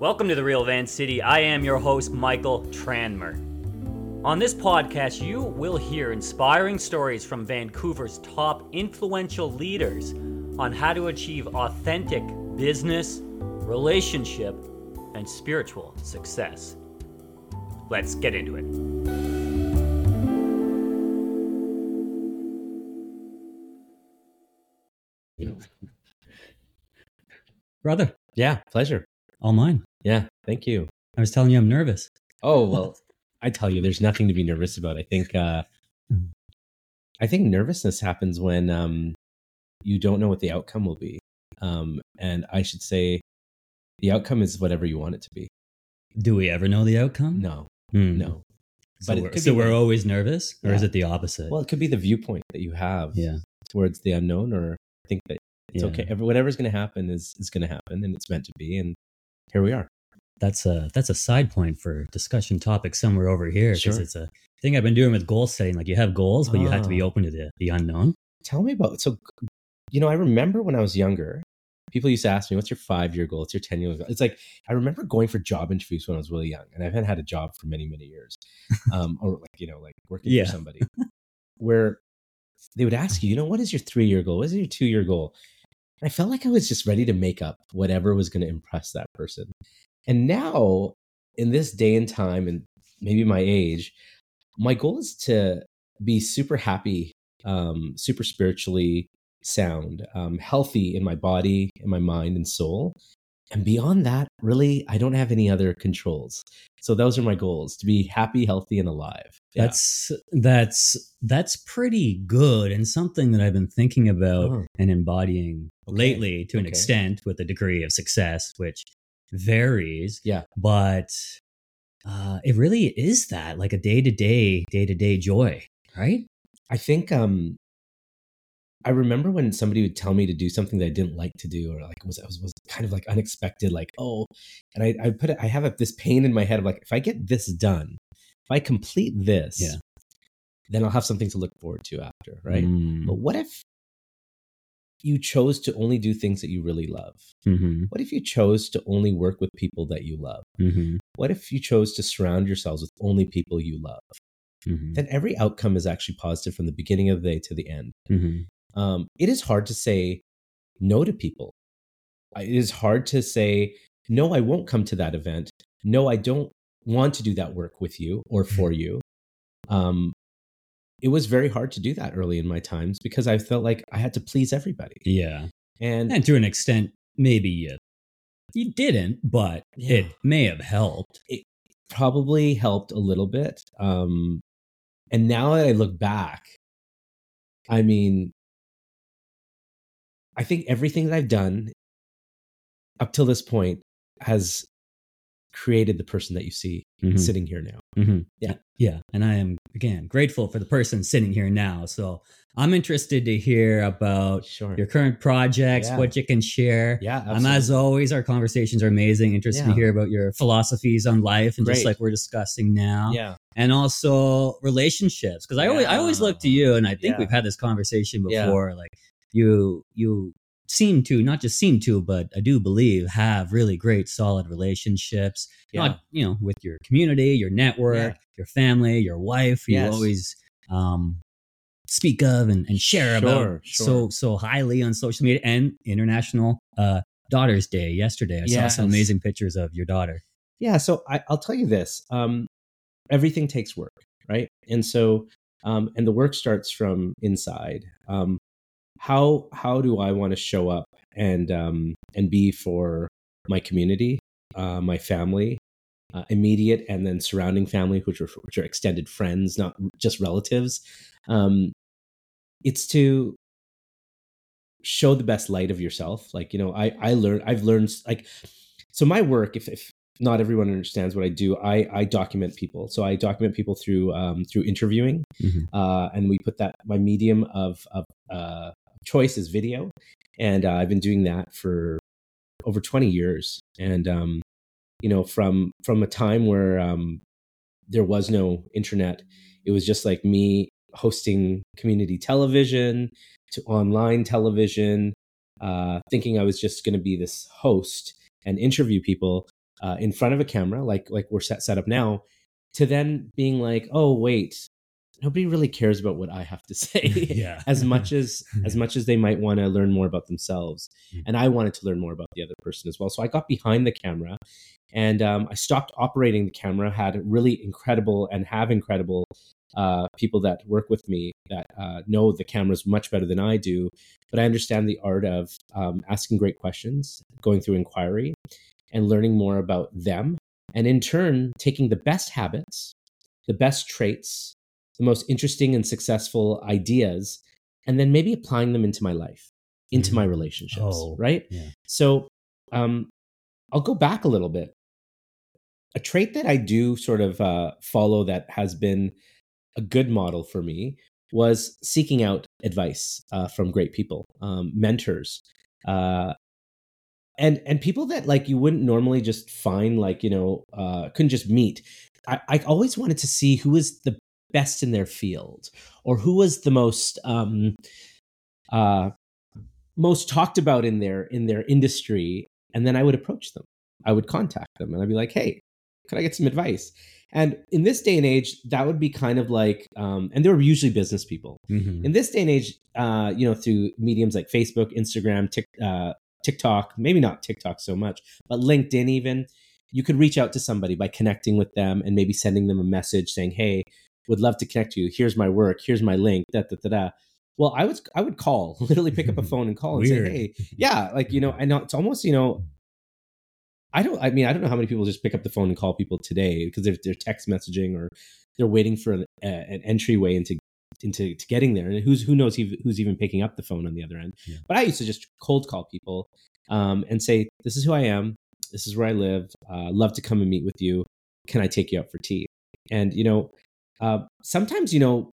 Welcome to the Real Van City. I am your host, Michael Tranmer. On this podcast, you will hear inspiring stories from Vancouver's top influential leaders on how to achieve authentic business, relationship, and spiritual success. Let's get into it. Brother, Yeah, pleasure. all mine. Yeah, thank you. I was telling you I'm nervous. Oh well, I tell you, there's nothing to be nervous about. I think, uh. I think nervousness happens when um, you don't know what the outcome will be, um, and I should say, the outcome is whatever you want it to be. Do we ever know the outcome? No, Hmm. no. So, But it we're, so we're always nervous, or is it the opposite? Well, it could be the viewpoint that you have yeah. towards the unknown, or think that it's yeah. okay. Every- Whatever's going to happen is is going to happen, and it's meant to be. And here we are. That's a that's a side point for discussion topic somewhere over here because Sure. it's a thing I've been doing with goal setting. Like you have goals, but you have to be Ah. open to the, the unknown. Tell me about so. You know, I remember when I was younger, people used to ask me, "What's your five year goal? What's your ten year goal?" It's like I remember going for job interviews when I was really young, and I haven't had a job for many, many years, um, or like you know, like working Yeah. for somebody, where they would ask you, you know, what is your three year goal? What is your two year goal? And I felt like I was just ready to make up whatever was going to impress that person. And now, in this day and time, and maybe my age, my goal is to be super happy, um, super spiritually sound, um, healthy in my body, in my mind and soul. And beyond that, really, I don't have any other controls. So those are my goals: to be happy, healthy, and alive. Yeah. That's that's that's pretty good and something that I've been thinking about Oh. and embodying Okay. lately to an Okay. extent with a degree of success, which varies. Yeah. But uh, it really is that like a day to day, day to day joy, right? I think um I remember when somebody would tell me to do something that I didn't like to do or like was was, was kind of like unexpected like oh and I I put it I have a, this pain in my head of like if I get this done if I complete this Yeah. then I'll have something to look forward to after right Mm. but what if you chose to only do things that you really love Mhm. what if you chose to only work with people that you love Mhm. what if you chose to surround yourselves with only people you love Mhm. then every outcome is actually positive from the beginning of the day to the end Mhm. Um, it is hard to say no to people. It is hard to say, no, I won't come to that event. No, I don't want to do that work with you or for you. Um, it was very hard to do that early in my times because I felt like I had to please everybody. Yeah. And And to an extent, maybe you, you didn't, but Yeah. it may have helped. It probably helped a little bit. Um, and now that I look back, I mean, I think everything that I've done up till this point has created the person that you see Mhm. sitting here now. Mhm. Yeah. Yeah. And I am, again, grateful for the person sitting here now. So I'm interested to hear about Sure. your current projects, Yeah. what you can share. yeah. Um, as always, our conversations are amazing. Interested to hear about your philosophies on life and just like we're discussing now. yeah. And also relationships. Because I always I always look to you and I think Yeah. we've had this conversation Yeah. before. Like you you seem to, not just seem to, but I do believe have really great solid relationships. Yeah. Not, you know, with your community, your network, Yeah. your family, your wife, you Yes. always um speak of and, and share Sure, about sure. so so highly on social media and International uh Daughter's Day yesterday. I saw some amazing pictures of your daughter. Yeah, so I, I'll tell you this: um, everything takes work, right? And so, um, and the work starts from inside. Um, how how do I want to show up and um, and be for my community, uh, my family, uh, immediate and then surrounding family, which are which are extended friends, not just relatives. Um, it's to show the best light of yourself. Like you know, I I learned I've learned like so my work. If if not everyone understands what I do, I I document people. So I document people through um, through interviewing, Mhm. uh, and we put that my medium of of uh, choice is video, and uh, I've been doing that for over 20 years and um you know from from a time where um there was no internet it was just like me hosting community television to online television uh, thinking I was just going to be this host and interview people uh, in front of a camera, like like we're set set up now, to then being like, oh wait, nobody really cares about what I have to say yeah. as much as as much as they might want to learn more about themselves, Mhm. and I wanted to learn more about the other person as well. So I got behind the camera, and um, I stopped operating the camera. Had really incredible and have incredible uh, people that work with me that uh, know the cameras much better than I do. But I understand the art of um, asking great questions, going through inquiry, and learning more about them, and in turn taking the best habits, the best traits, the most interesting and successful ideas, and then maybe applying them into my life, into my Mhm. relationships. Oh, right. yeah. So um, I'll go back a little bit. A trait that I do sort of uh, follow that has been a good model for me was seeking out advice uh, from great people, um, mentors, uh, and and people that like you wouldn't normally just find, like you know, uh, couldn't just meet. I, I always wanted to see who was the best in their field, or who was the most um, uh, most talked about in their in their industry, and then I would approach them. I would contact them, and I'd be like, "Hey, could I get some advice?" And in this day and age, that would be kind of like, um, and they were usually business people. Mhm. In this day and age, uh, you know, through mediums like Facebook, Instagram, Tik, uh, TikTok, maybe not TikTok so much, but LinkedIn even, you could reach out to somebody by connecting with them and maybe sending them a message saying, "Hey, would love to connect to you. Here's my work. Here's my link." Da da da da. Well, I would I would call, literally pick up a phone and call and say, "Hey, yeah, like you know, I know it's almost you know." I don't. I mean, I don't know how many people just pick up the phone and call people today because they're, they're text messaging or they're waiting for an, uh, an entryway into into to getting there. And who's who knows who's even picking up the phone on the other end. Yeah. But I used to just cold call people um, and say, "This is who I am. This is where I live. Uh, love to come and meet with you. Can I take you out for tea?" And you know, uh, sometimes you know,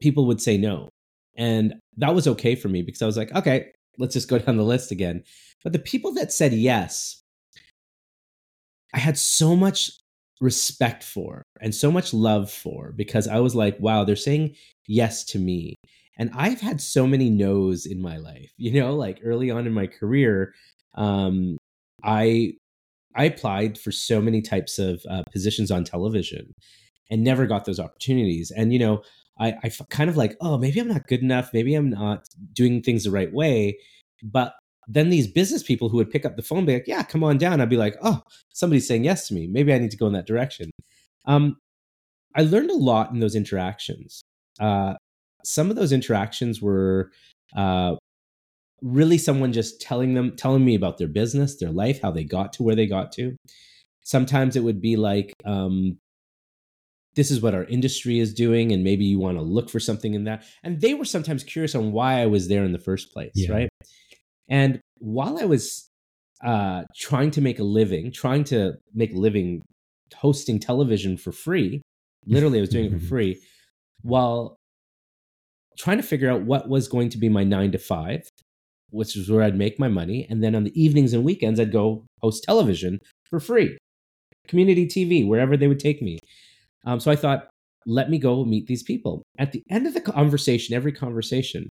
people would say no, and that was okay for me because I was like, "Okay, let's just go down the list again." But the people that said yes, I had so much respect for and so much love for because I was like, wow, they're saying yes to me. And I've had so many no's in my life, you know, like early on in my career, um, I I applied for so many types of uh, positions on television and never got those opportunities. And you know, I, I kind of like, oh, maybe I'm not good enough. Maybe I'm not doing things the right way. But then these business people who would pick up the phone, be like, yeah, come on down. I'd be like, oh, somebody's saying yes to me. Maybe I need to go in that direction. Um, I learned a lot in those interactions. Uh, some of those interactions were uh, really someone just telling them, telling me about their business, their life, how they got to where they got to. Sometimes it would be like, um, this is what our industry is doing, and maybe you want to look for something in that. And they were sometimes curious on why I was there in the first place, Yeah. right? And while I was uh, trying to make a living, trying to make a living hosting television for free, literally, I was doing it for free, while trying to figure out what was going to be my nine to five, which is where I'd make my money. And then on the evenings and weekends, I'd go host television for free, community TV, wherever they would take me. Um, so I thought, let me go meet these people. At the end of the conversation, every conversation,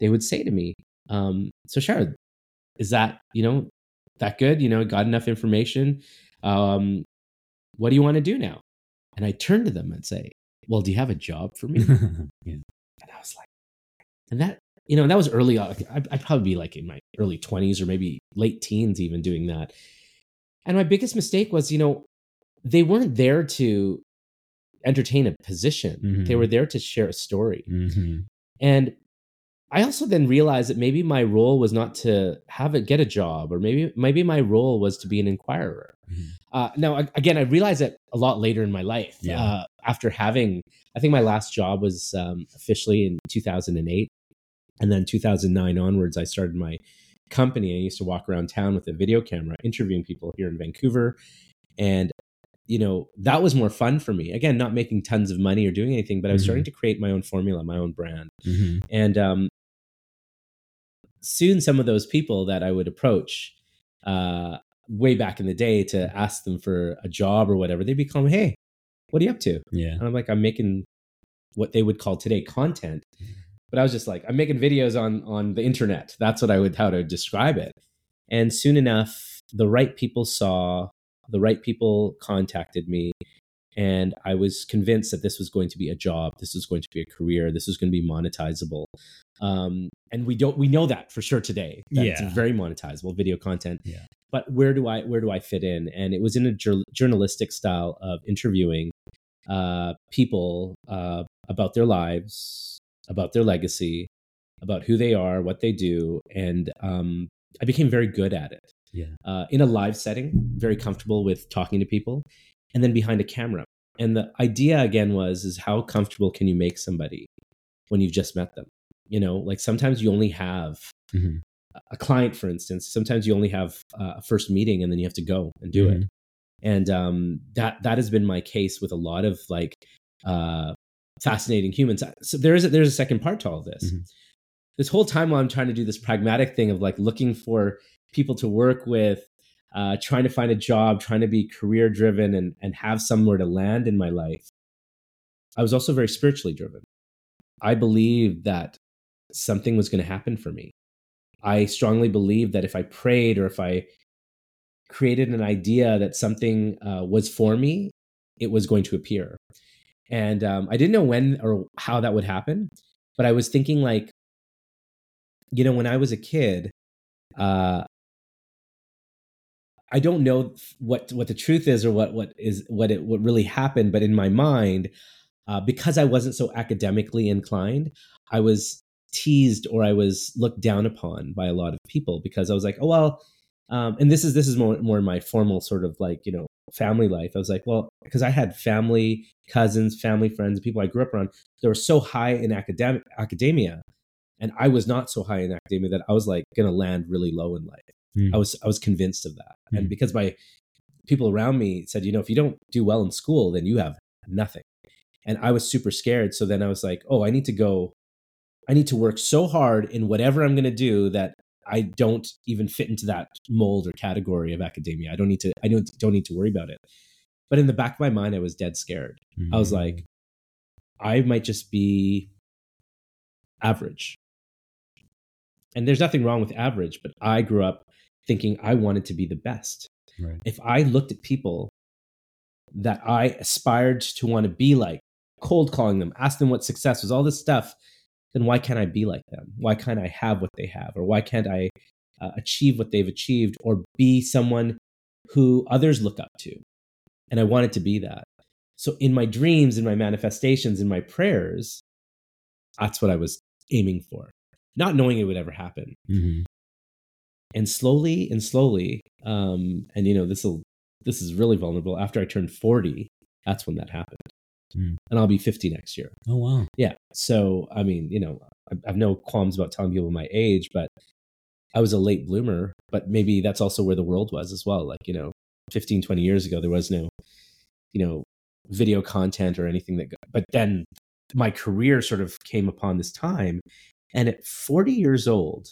they would say to me, um, "So Sharad, is that you know that good? You know, got enough information? Um, what do you want to do now?" And I turn to them and say, "Well, do you have a job for me?" yeah. And I was like, and that, you know, that was early. on. I'd, I'd probably be like in my early 20s or maybe late teens, even doing that. And my biggest mistake was, you know, they weren't there to entertain a position, they Mhm. were there to share a story. Mhm. And I also then realized that maybe my role was not to have it get a job, or maybe maybe my role was to be an inquirer. Mhm. Uh, now, again, I realized that a lot later in my life. Yeah. Uh, after having, I think my last job was um, officially in 2008, and then 2009 onwards, I started my company. I used to walk around town with a video camera, interviewing people here in Vancouver, and you know that was more fun for me. Again, not making tons of money or doing anything, but I was Mhm. starting to create my own formula, my own brand. Mhm. And um, soon, some of those people that I would approach uh, way back in the day to ask them for a job or whatever, they'd be become, "Hey, what are you up to?" Yeah. And I'm like, "I'm making what they would call today content." but I was just like, I'm making videos on on the internet. That's what I would how to describe it. And soon enough, the right people saw, the right people contacted me, and I was convinced that this was going to be a job, this was going to be a career, this was going to be monetizable. Um, and we don't we know that for sure today. That it's Yeah. very monetizable video content. Yeah. But where do I where do I fit in? And it was in a jour- journalistic style of interviewing uh, people uh, about their lives, about their legacy, about who they are, what they do, and um, I became very good at it. Yeah. Uh, in a live setting, very comfortable with talking to people, and then behind a camera. And the idea again was is how comfortable can you make somebody when you've just met them? You know, like sometimes you only have Mhm. a client, for instance. Sometimes you only have uh, a first meeting, and then you have to go and do it Mhm. and um, that that has been my case with a lot of like uh, fascinating humans. So there is a, there's a second part to all this. Mhm. This whole time while I'm trying to do this pragmatic thing of like looking for people to work with, uh, trying to find a job, trying to be career driven, and and have somewhere to land in my life. I was also very spiritually driven. I believed that something was going to happen for me. I strongly believed that if I prayed or if I created an idea that something uh, was for me, it was going to appear. And um, I didn't know when or how that would happen, but I was thinking like, you know, when I was a kid, uh, I don't know what what the truth is or what what is what it what really happened, but in my mind, uh, because I wasn't so academically inclined, I was teased or I was looked down upon by a lot of people because I was like, oh well, um, and this is this is more more my formal sort of like you know family life. I was like, well, because I had family, cousins, family friends, people I grew up around, they were so high in academic academia, and I was not so high in academia that I was like going to land really low in life. Mm. I was I was convinced of that, and Mm. because my people around me said, you know, if you don't do well in school, then you have nothing, and I was super scared. So then I was like, oh, I need to go. I need to work so hard in whatever I'm going to do that I don't even fit into that mold or category of academia. I don't need to. I don't don't need to worry about it. But in the back of my mind, I was dead scared. I was like, I might just be average. And there's nothing wrong with average, but I grew up thinking I wanted to be the best. right. If I looked at people that I aspired to want to be like, cold calling them, ask them what success was, all this stuff, then why can't I be like them? Why can't I have what they have? Or why can't I uh, achieve what they've achieved or be someone who others look up to? And I wanted to be that. So in my dreams, in my manifestations, in my prayers, that's what I was aiming for, not knowing it would ever happen. Mhm. And slowly and slowly, um, and you know, this will this is really vulnerable. After I turned 40, that's when that happened. Mm. And I'll be 50 next year. Oh wow. Yeah. So, I mean, you know, I I have no qualms about telling people my age, but I was a late bloomer, but maybe that's also where the world was as well. Like, you know, 15, 20 years ago, there was no, you know, video content or anything that, got, but then my career sort of came upon this time. And at 40 years old,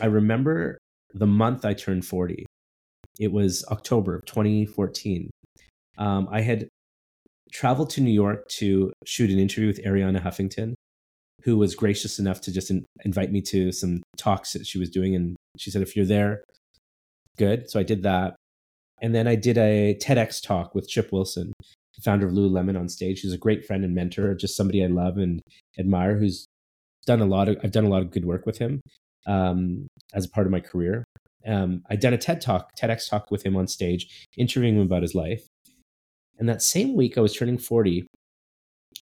I remember the month I turned 40. It was October of 2014. Um, I had traveled to New York to shoot an interview with Arianna Huffington, who was gracious enough to just in, invite me to some talks that she was doing. And she said, if you're there, good. So I did that. And then I did a TEDx talk with Chip Wilson, the founder of Lululemon on stage, who's a great friend and mentor, just somebody I love and admire, who's done a lot of, I've done a lot of good work with him um, as a part of my career. Um, I'd done a TED talk, TEDx talk with him on stage, interviewing him about his life. And that same week I was turning 40,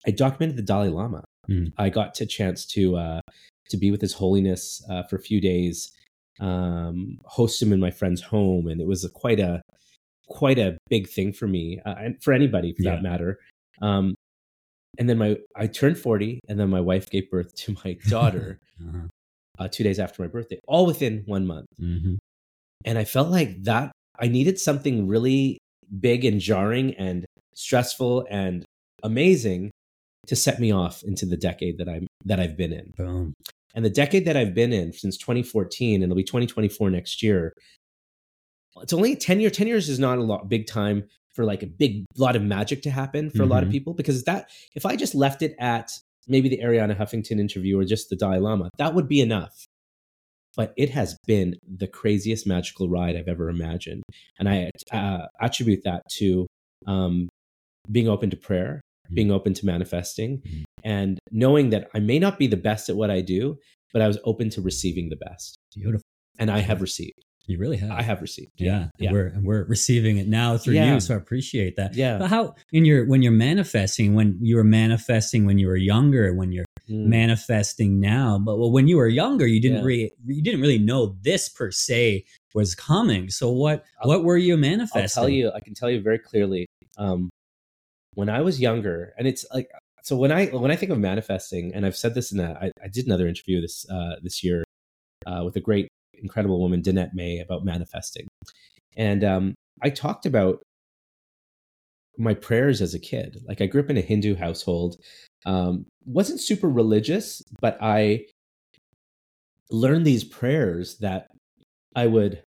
I documented the Dalai Lama. Mm. I got to chance to uh, to be with His Holiness uh, for a few days, um, host him in my friend's home, and it was a, quite a quite a big thing for me uh, and for anybody for Yeah. that matter. Um, and then my I turned 40, and then my wife gave birth to my daughter Uh-huh. uh, two days after my birthday, all within one month Mhm. And I felt like that I needed something really big and jarring and stressful and amazing to set me off into the decade that I'm that I've been in. Boom. And the decade that I've been in since 2014 and it'll be 2024 next year. It's only 10 year 10 years is not a lot big time for like a big lot of magic to happen for a lot of Mhm. people because that if I just left it at maybe the Arianna Huffington interview or just the Dalai Lama. That would be enough. But it has been the craziest magical ride I've ever imagined. And I uh, attribute that to um, being open to prayer, Mhm. being open to manifesting, Mhm. and knowing that I may not be the best at what I do, but I was open to receiving the best. Beautiful. And I have received. You really have. I have received. Yeah. Yeah. And we're and we're receiving it now through Yeah. you. So I appreciate that. Yeah. But how in your when you're manifesting, when you were manifesting when you were younger, when you're Mm. manifesting now, but well, when you were younger, you didn't Yeah. really you didn't really know this per se was coming. So what I'll- what were you manifesting? I'll tell you, I can tell you very clearly. Um, when I was younger, and it's like, so when I when I think of manifesting, and I've said this in a, I, I did another interview this uh, this year uh, with a great, incredible woman, Danette May, about manifesting, and um, I talked about my prayers as a kid. Like I grew up in a Hindu household, um, wasn't super religious, but I learned these prayers that I would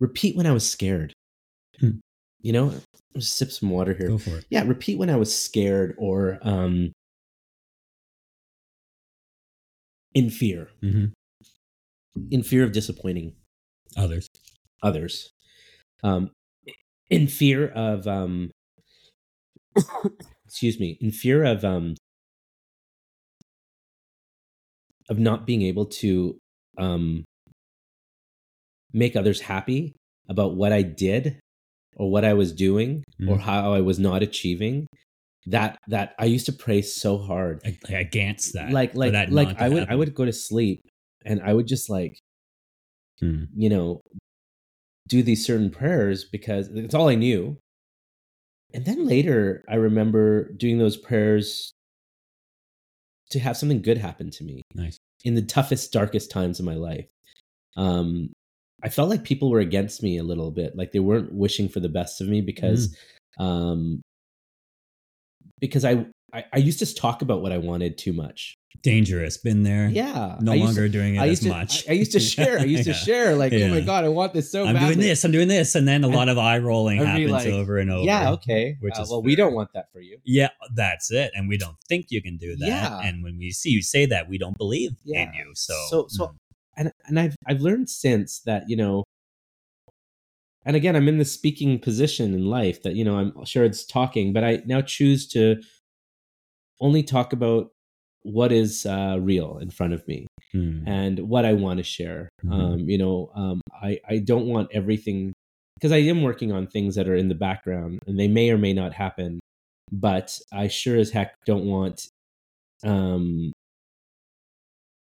repeat when I was scared. Hmm. You know, just sip some water here. Go for it. Yeah, repeat when I was scared or um, in fear, hmm in fear of disappointing Others. others, um, in fear of um, excuse me, in fear of um, of not being able to um, make others happy about what I did or what I was doing or Mhm. how I was not achieving. That that I used to pray so hard, Against that. like like that like I would I would go to sleep and I would just like Hmm. you know do these certain prayers because it's all I knew. And then later I remember doing those prayers to have something good happen to me Nice. in the toughest darkest times of my life. Um I felt like people were against me a little bit, like they weren't wishing for the best of me because um because I, I I used to talk about what I wanted too much. Dangerous. Been there. Yeah. No longer to, doing it as to, much. I, I used to share. I used to share like, oh my god, I want this so bad. I'm badly. doing this. I'm doing this, and then a lot of eye rolling happens like, over and over. Yeah, okay. Which Uh, is well, we don't want that for you. Yeah, that's it. And we don't think you can do that. Yeah. And when we see you say that, we don't believe Yeah. in you. So, So- so- mm, and and I've I've learned since that you know, and again I'm in the speaking position in life that you know I'm sure it's talking, but I now choose to only talk about what is uh, real in front of me mm, and what I want to share. Mhm. Um, you know, um, I I don't want everything because I am working on things that are in the background and they may or may not happen, but I sure as heck don't want um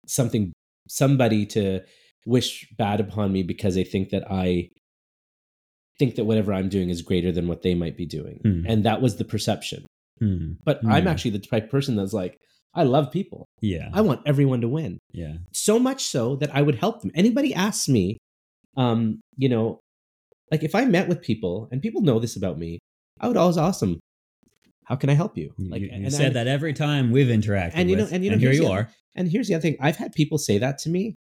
something somebody to wish bad upon me because they think that I think that whatever I'm doing is greater than what they might be doing. Hmm. And that was the perception. mm, But I'm Hmm. actually the type of person that's like, I love people. yeah, I want everyone to win yeah, so much so that I would help them. Anybody asks me, um, you know, like if I met with people and people know this about me, I would always ask them, "How can I help you?" Like, you, you and said I- that every time we've interacted. and you know, with, and you know, here you the- are. And here's the other thing: I've had people say that to me,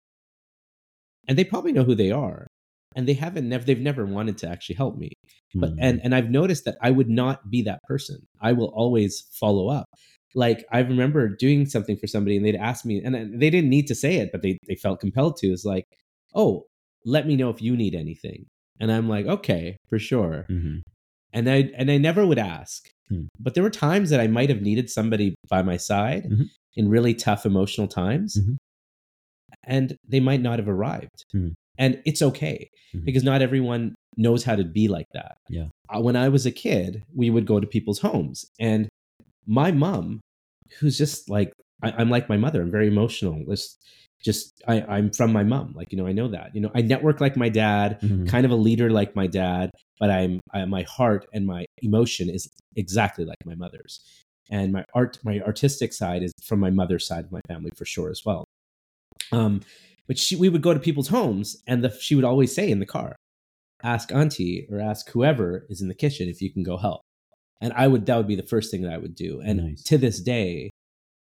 and they probably know who they are, and they haven't never they've never wanted to actually help me. But Mm, and and I've noticed that I would not be that person. I will always follow up. Like I remember doing something for somebody, and they'd ask me, and they didn't need to say it, but they they felt compelled to. It's like, oh, let me know if you need anything, and I'm like, okay, for sure. mhm. And I and I never would ask, Hmm. but there were times that I might have needed somebody by my side Mhm. in really tough emotional times, Mhm. and they might not have arrived, Hmm. and it's okay Mhm. because not everyone knows how to be like that. Yeah. Uh, when I was a kid, we would go to people's homes, and my mom, who's just like I, I'm like my mother. I'm very emotional. Just, just I, I'm from my mom. Like you know, I know that. You know, I network like my dad, Mhm. kind of a leader like my dad, but I'm I, my heart and my emotion is exactly like my mother's, and my art, my artistic side is from my mother's side of my family for sure as well. Um, but she, we would go to people's homes, and the, she would always say in the car, "Ask auntie or ask whoever is in the kitchen if you can go help." And I would that would be the first thing that I would do. And Nice. to this day,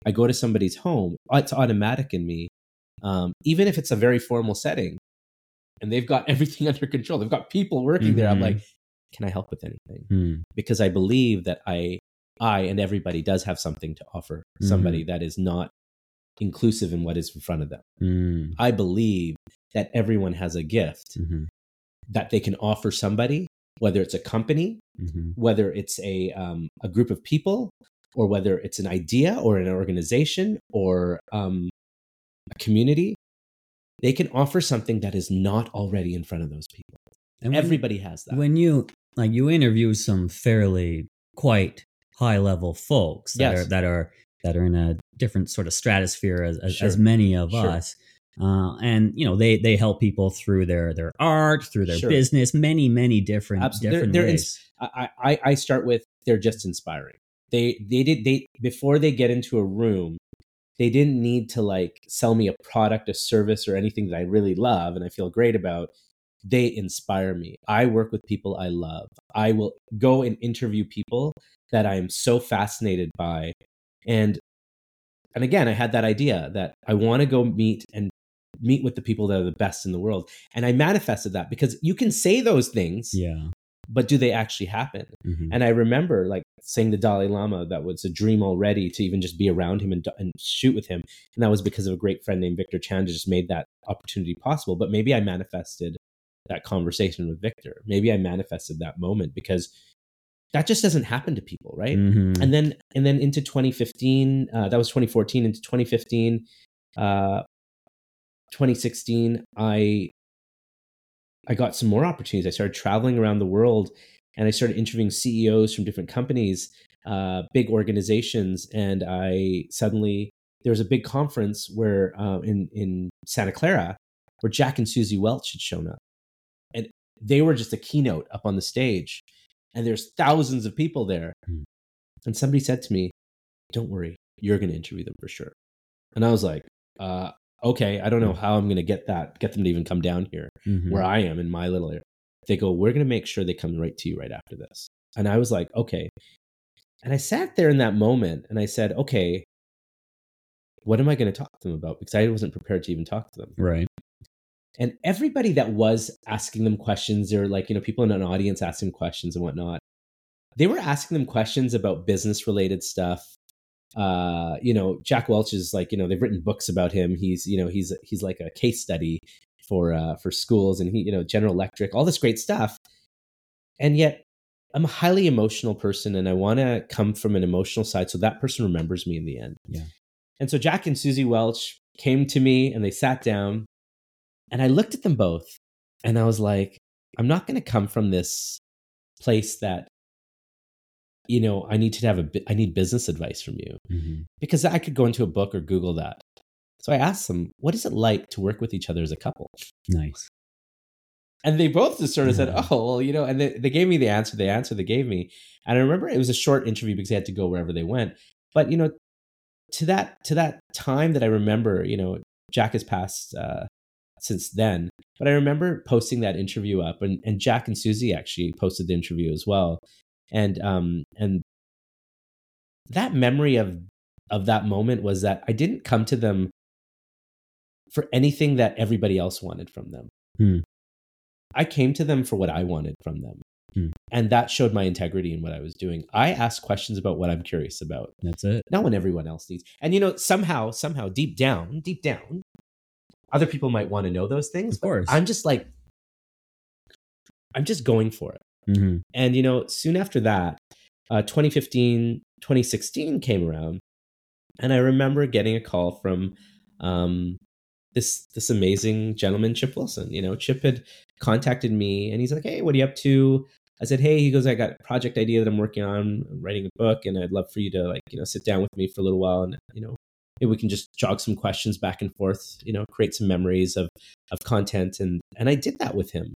I go to somebody's home. It's automatic in me, um, even if it's a very formal setting, and they've got everything under control. They've got people working there. I'm like, can I help with anything? Mm, Because I believe that I I and everybody does have something to offer Mm-hmm. somebody that is not inclusive in what is in front of them. Mm, I believe that everyone has a gift mhm, that they can offer somebody, whether it's a company, mhm. whether it's a um, a group of people, or whether it's an idea or an organization or um, a community. They can offer something that is not already in front of those people. And when- Everybody has that. when you like you interview some fairly quite high level folks that Yes. are that are that are in a different sort of stratosphere as as, as many of Sure. us uh, and you know they they help people through their their art through their Sure. business many many different Absolutely. different They're- they're ways I, I I start with they're just inspiring. They they did they before they get into a room, they didn't need to like sell me a product, a service, or anything that I really love and I feel great about. They inspire me. I work with people I love. I will go and interview people that I am so fascinated by, and and again, I had that idea that I want to go meet and meet with the people that are the best in the world, and I manifested that because you can say those things, yeah but do they actually happen? Mhm. And I remember like saying the Dalai Lama that was a dream already to even just be around him and, and shoot with him. And that was because of a great friend named Victor Chan who just made that opportunity possible. But maybe I manifested that conversation with Victor. Maybe I manifested that moment because that just doesn't happen to people, right? Mhm. And then and then into 2015, uh, that was 2014 into 2015, uh, 2016, I I got some more opportunities. I started traveling around the world and I started interviewing CEOs from different companies, uh, big organizations, and I suddenly there was a big conference where uh, in in Santa Clara where Jack and Suzy Welch had shown up, and they were just a keynote up on the stage, and there's thousands of people there, Hmm. and somebody said to me, "Don't worry, you're going to interview them for sure," and I was like, uh, "Okay, I don't know how I'm going to get that get them to even come down here." Mhm. where I am in my little area. They go, we're going to make sure they come right to you right after this. And I was like, okay. And I sat there in that moment and I said, okay, what am I going to talk to them about? Because I wasn't prepared to even talk to them. right And everybody that was asking them questions, or like, you know, people in an audience asking questions and whatnot, they were asking them questions about business related stuff. Uh, you know, Jack Welch is like, you know, they've written books about him. He's, you know, he's he's like a case study for uh for schools and he, you know, General Electric, all this great stuff. And yet I'm a highly emotional person and I want to come from an emotional side so that person remembers me in the end. Yeah. And so Jack and Suzy Welch came to me and they sat down and I looked at them both and I was like, I'm not going to come from this place that, you know, I need to have a, I need business advice from you Mhm. because I could go into a book or Google that. So I asked them, what is it like to work with each other as a couple? nice And they both just sort of said, oh, well, you know, and they, they gave me the answer, the answer they gave me. And I remember it was a short interview because they had to go wherever they went. But, you know, to that, to that time that I remember, you know, Jack has passed uh, since then, but I remember posting that interview up and, and Jack and Suzy actually posted the interview as well. And, um, and that memory of, of that moment was that I didn't come to them for anything that everybody else wanted from them. Hmm. I came to them for what I wanted from them. Hmm. And that showed my integrity in what I was doing. I asked questions about what I'm curious about, that's it not what everyone else needs. And you know, somehow, somehow, deep down, deep down, other people might want to know those things. of course I'm just like, I'm just going for it. Mhm. And you know, soon after that, uh, 2015, 2016 came around, and I remember getting a call from um, this this amazing gentleman, Chip Wilson. You know, Chip had contacted me, and he's like, "Hey, what are you up to?" I said, "Hey," he goes, "I got a project idea that I'm working on, I'm writing a book, and I'd love for you to like, you know, sit down with me for a little while, and you know." Maybe we can just jog some questions back and forth, you know, create some memories of of content, and and I did that with him,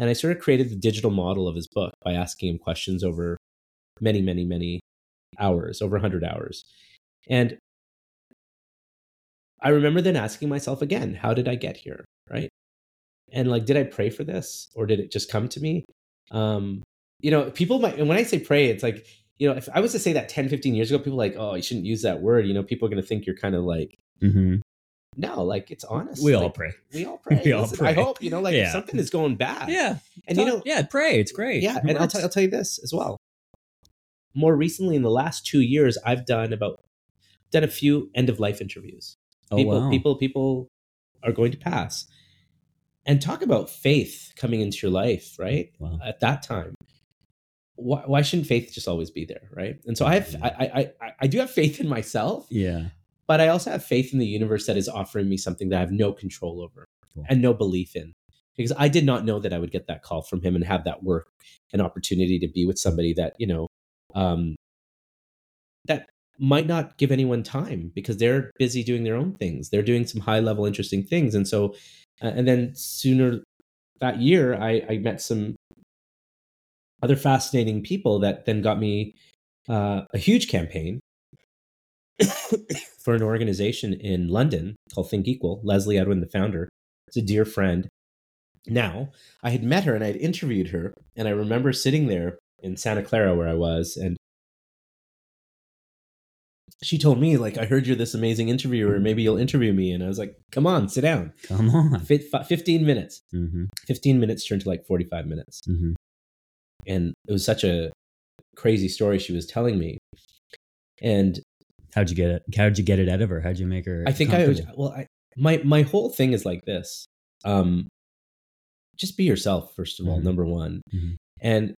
and I sort of created the digital model of his book by asking him questions over many, many, many hours, over 100 hours. And I remember then asking myself again, how did I get here? Right. And like, did I pray for this or did it just come to me? Um, you know, people might, and when I say pray, it's like, you know, if I was to say that 10, 15 years ago, people like, oh, you shouldn't use that word. You know, people are going to think you're kind of like, Mhm. No, like it's honest. we all pray We all pray. We all Listen, I hope, you know, like Yeah. something is going bad. yeah And you know, yeah pray it's great yeah, It and I'll, tell I'll tell you this as well. more recently in the last two years, I've done about done a few end of life interviews. Oh people, wow. people, people are going to pass, and talk about faith coming into your life, right? Wow. At that time, why, why shouldn't faith just always be there, right? And so I have, I, I, I, I do have faith in myself, Yeah. But I also have faith in the universe that is offering me something that I have no control over Cool. and no belief in. Because I did not know that I would get that call from him and have that work and opportunity to be with somebody that, you know, um, that might not give anyone time because they're busy doing their own things. They're doing some high level, interesting things. And so, uh, and then sooner that year, I, I met some other fascinating people that then got me uh, a huge campaign for an organization in London called Think Equal. Leslee Udwin, the founder, is a dear friend. Now, I had met her and I had interviewed her, and I remember sitting there in Santa Clara where I was, and she told me, like, I heard you're this amazing interviewer, maybe you'll interview me. And I was like, come on, sit down. Come on. Fit, fi- 15 minutes. Mm-hmm. 15 minutes turned to like 45 minutes. Mm-hmm. And it was such a crazy story she was telling me. And How'd you get it? How'd you get it out of her? How'd you make her? I think I was well. I, my my whole thing is like this. Um, just be yourself first of all, Mhm. number one, Mhm. and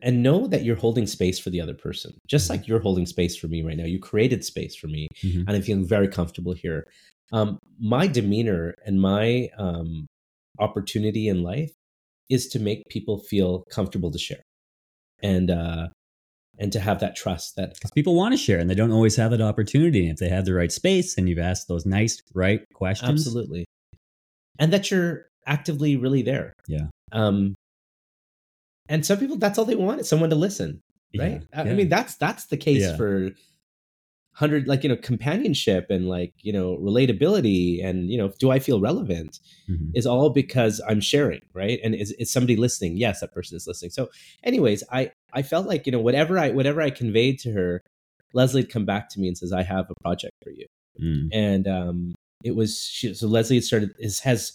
and know that you're holding space for the other person, just Mhm. like you're holding space for me right now. You created space for me, Mhm. and I'm feeling very comfortable here. Um, my demeanor and my um, opportunity in life is to make people feel comfortable to share, and uh, and to have that trust that because people want to share and they don't always have that opportunity. And if they have the right space and you've asked those nice, right questions, absolutely and that you're actively really there Yeah. um and some people that's all they want is someone to listen right Yeah, I- yeah. i mean that's that's the case Yeah. for hundred like you know companionship and like you know relatability and you know do i feel relevant Mhm. is all because i'm sharing right and is, is somebody listening yes that person is listening so anyways i i felt like you know whatever i whatever i conveyed to her leslie would come back to me and says i have a project for you Mm. and um, it was she, so Leslee started is, has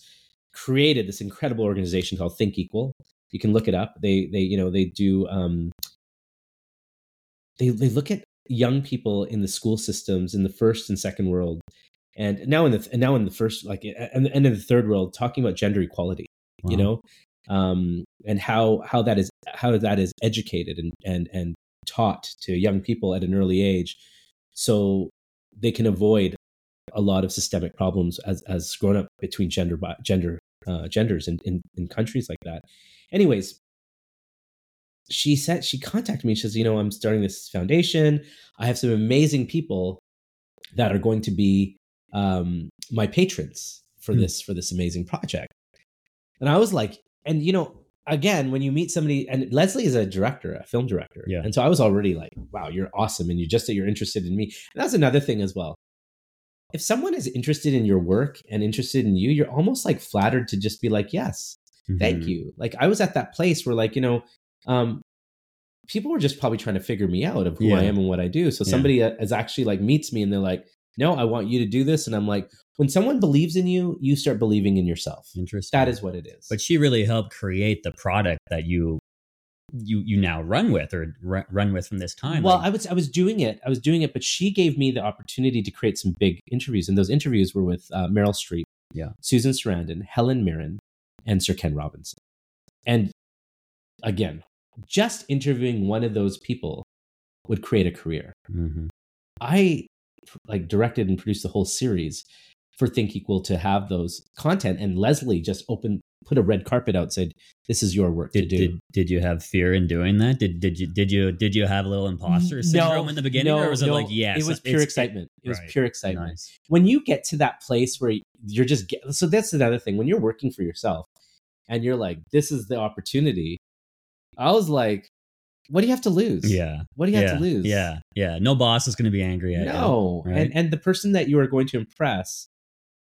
created this incredible organization called Think Equal. You can look it up. They they you know they do um, they they look at young people in the school systems in the first and second world, and now in the and now in the first like and, and in the third world talking about gender equality. You know, um, and how how that is how that is educated and and and taught to young people at an early age, so they can avoid a lot of systemic problems as as grown up between gender gender uh, genders in, in in countries like that. Anyways, she said she contacted me. She says, you know, I'm starting this foundation. I have some amazing people that are going to be um, my patrons for Hmm. this for this amazing project. And I was like, and you know, again, when you meet somebody, and Leslee is a director, a film director, Yeah. and so I was already like, wow, you're awesome, and you just that you're interested in me. And that's another thing as well. If someone is interested in your work and interested in you, you're almost like flattered to just be like, yes, thank Mhm. you. Like I was at that place where like, you know, um, people were just probably trying to figure me out of who I am and what I do. So Yeah. somebody uh, is actually like meets me and they're like, no, I want you to do this. And I'm like, when someone believes in you, you start believing in yourself. Interesting. That is what it is. But she really helped create the product that you you you now run with or ru- run with from this time. well, Like, I was I was doing it. I was doing it, but she gave me the opportunity to create some big interviews, and those interviews were with uh, Meryl Streep, Yeah. Susan Sarandon, Helen Mirren, and Sir Ken Robinson. And again, just interviewing one of those people would create a career. Mhm. I like directed and produced the whole series for Think Equal to have those content, and Leslee just opened, put a red carpet out, said, "This is your work did, to do." did did you have fear in doing that? Did did you did you did you have a little imposter syndrome in the beginning, or was it like yes? It was pure excitement. It, was right. pure excitement. Nice. When you get to that place where you're just get, so that's another thing. When you're working for yourself and you're like, "This is the opportunity," I was like, "What do you have to lose? Yeah. what do you yeah. have to lose? Yeah. Yeah. No boss is going to be angry at no." right? And and the person that you are going to impress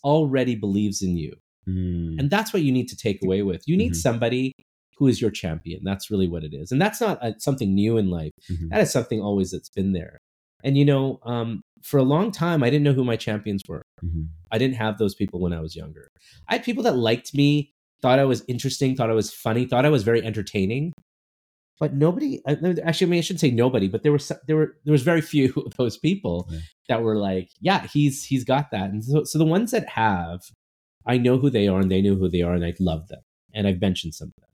already believes in you. you. Mm. And that's what you need to take away with. You need Mhm. somebody who is your champion. That's really what it is. And that's not uh something new in life. Mhm. That is something always that's been there. And you know, um, for a long time, I didn't know who my champions were. Mhm. I didn't have those people when I was younger. I had people that liked me, thought I was interesting, thought I was funny, thought I was very entertaining. But nobody. uh, Actually, I mean, I shouldn't say nobody, but there were there were there was very few of those people Yeah. that were like, yeah, he's he's got that. And so, so the ones that have, I know who they are, and they know who they are, and I love them, and I've mentioned some of them.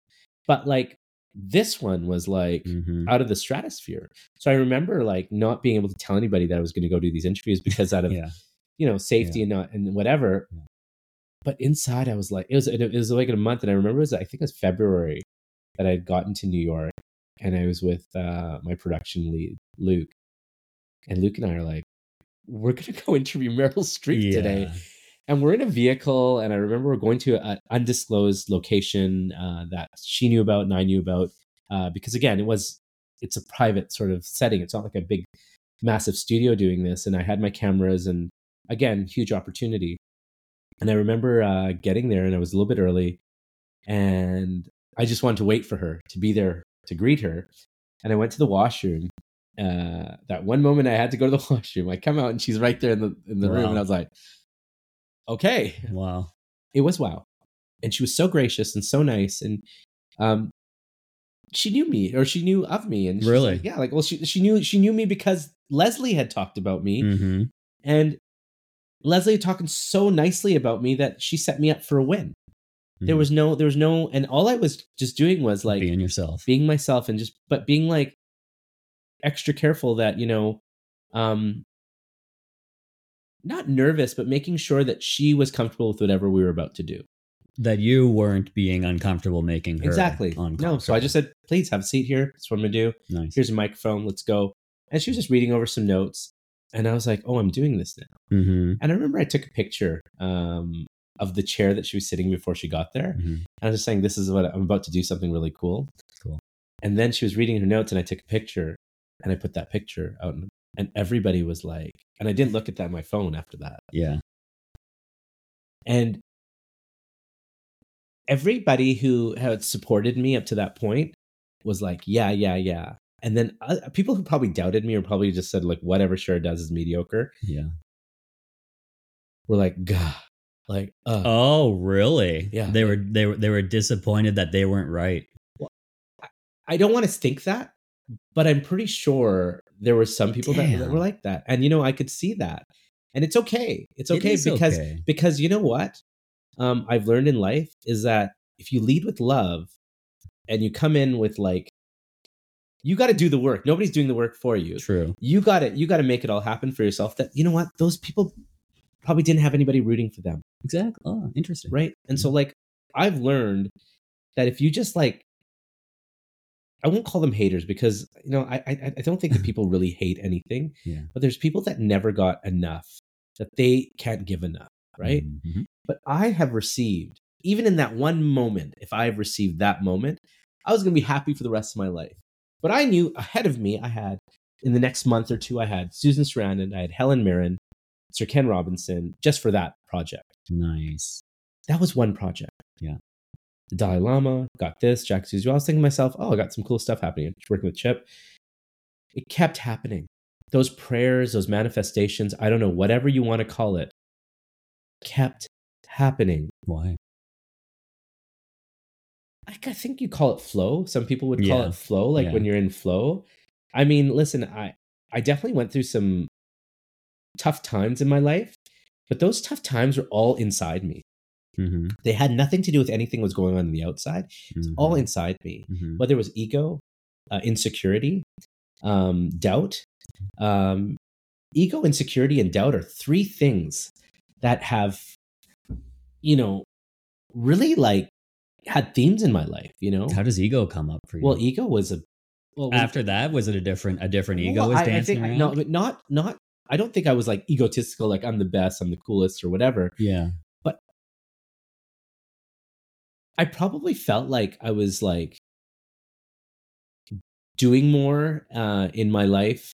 But like this one was like Mhm. out of the stratosphere. So I remember like not being able to tell anybody that I was going to go do these interviews because out of Yeah. you know safety and not and whatever. Yeah. But inside, I was like, it was it was like in a month, and I remember it was I think it was February that I had gotten to New York, and I was with uh, my production lead Luke, and Luke and I are like, we're gonna go interview Meryl Streep today, and we're in a vehicle, and I remember we're going to an undisclosed location uh, that she knew about and I knew about uh, because again, it was it's a private sort of setting. It's not like a big, massive studio doing this, and I had my cameras, and again, huge opportunity. And I remember uh, getting there, and I was a little bit early, and I just wanted to wait for her to be there to greet her. And I went to the washroom. Uh, that one moment I had to go to the washroom, I come out and she's right there in the in the room, and I was like, okay, Wow. it was wow and she was so gracious and so nice and um she knew me or she knew of me and Really? like, yeah like well she she knew she knew me because Leslee had talked about me hmm and Leslee talking so nicely about me that she set me up for a win there was no there was no and all i was just doing was like being yourself. being myself and just but being like extra careful that you know um not nervous but making sure that she was comfortable with whatever we were about to do. That you weren't being uncomfortable making her exactly. No so i just said please have a seat here. That's what i'm gonna do. Nice. here's a microphone. Let's go. And she was just reading over some notes and i was like oh i'm doing this now. Hmm and i remember i took a picture um, of the chair that she was sitting before she got there hmm and i was just saying this is what i'm about to do something really cool Cool. and then she was reading her notes and i took a picture and i put that picture out and, everybody was like and i didn't look at that on my phone after that Yeah. and everybody who had supported me up to that point was like, yeah, yeah, yeah. And then uh, people who probably doubted me or probably just said like, whatever Cher does is mediocre. Yeah. We're like, gah, like, uh, Oh, really? Yeah. They were they were they were disappointed that they weren't right. I don't want to stink that, but I'm pretty sure there were some people that, that were like that, and you know, I could see that, and it's okay. It's okay is because okay. because you know what um, I've learned in life is that if you lead with love and you come in with like, you got to do the work. Nobody's doing the work for you. True. You got to you got to make it all happen for yourself. That you know what those people probably didn't have anybody rooting for them, Exactly. Oh, interesting. right? And so like I've learned that if you just like I won't call them haters because you know I I, I don't think that people really hate anything. Yeah. But there's people that never got enough that they can't give enough, right? Mhm. But I have received even in that one moment. If I have received that moment, I was going to be happy for the rest of my life. But I knew ahead of me, I had in the next month or two, I had Susan Sarandon, I had Helen Mirren, Sir Ken Robinson, just for that project. Nice. That was one project. Yeah. The Dalai Lama got this, Jack Suzu. I was thinking to myself, oh, I got some cool stuff happening. Working with Chip. It kept happening. Those prayers, those manifestations, I don't know, whatever you want to call it, kept happening. Why? Like, I think you call it flow. Some people would call Yeah. it flow, like Yeah. when you're in flow. I mean, listen, I, I definitely went through some tough times in my life, but those tough times were all inside me. hmm They had nothing to do with anything that was going on in the outside. It's all inside me. hmm Whether it was ego, uh, insecurity, um, doubt. Um, ego, insecurity, and doubt are three things that have, you know, really like had themes in my life. You know, How does ego come up for you? well, ego was a well After that, was it a different a different ego well, was I- I dancing think- around? No, but not not. I don't think I was like egotistical, like I'm the best, I'm the coolest, or whatever. yeah. But I probably felt like I was like doing more uh, in my life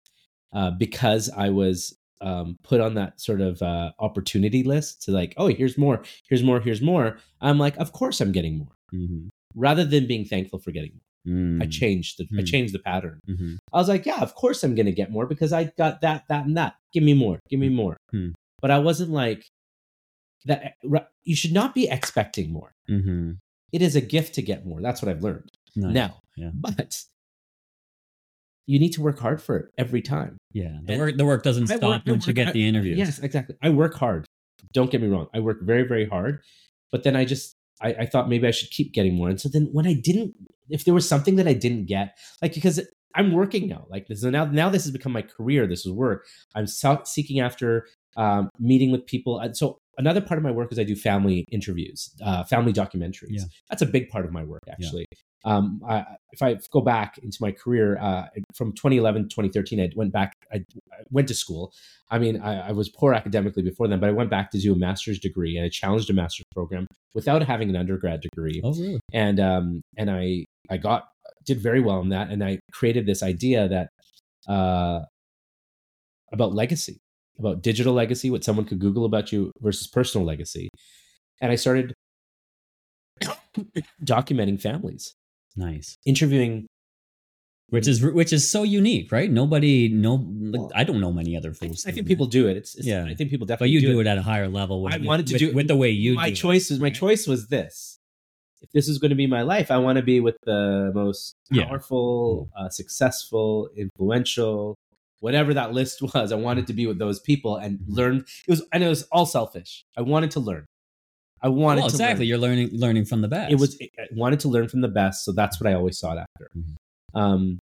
uh, because I was um, put on that sort of uh, opportunity list to like, oh, here's more, here's more, here's more. I'm like, of course I'm getting more, hmm rather than being thankful for getting more. Mm. I changed the I Mm. changed the pattern. hmm I was like, yeah, of course I'm gonna get more because I got that, that, and that. Give me more, give me more. Hmm. But I wasn't like that. You should not be expecting more. hmm It is a gift to get more. That's what I've learned Nice. now. Yeah. But you need to work hard for it every time. Yeah, the And work the work doesn't I stop work- once you get I- the interviews. Yes, exactly. I work hard. Don't get me wrong. I work very, very hard. But then I just I, I thought maybe I should keep getting more. And so then when I didn't, if there was something that I didn't get, like because I'm working now, like so now now this has become my career. This is work. I'm seeking after um, meeting with people. And so another part of my work is I do family interviews, uh, family documentaries. Yeah. That's a big part of my work actually. Um, I, if I go back into my career uh, from 2011 to 2013, I went back. I, I went to school. I mean, I, I was poor academically before then, but I went back to do a master's degree and I challenged a master's program without having an undergrad degree. Oh, really? And um, and I I got did very well in that, and I created this idea that uh, about legacy, about digital legacy, what someone could Google about you versus personal legacy, and I started documenting families, Nice. interviewing Which is which is so unique, right? Nobody, no, Well, I don't know many other I, fools. I think people that. do it. It's, it's Yeah. I think people definitely. but you do, do it at a higher level. With, I wanted to with, do it- with the way you. my do it, choice was my right? choice was this. If this is going to be my life, I want to be with the most Yeah. powerful, uh, successful, influential, whatever that list was. I wanted to be with those people and learn. It was, and it was all selfish. I wanted to learn. I wanted Well, to exactly. Learn. You're learning learning from the best. It was. I wanted to learn from the best, so that's what I always sought after. Mhm. Um,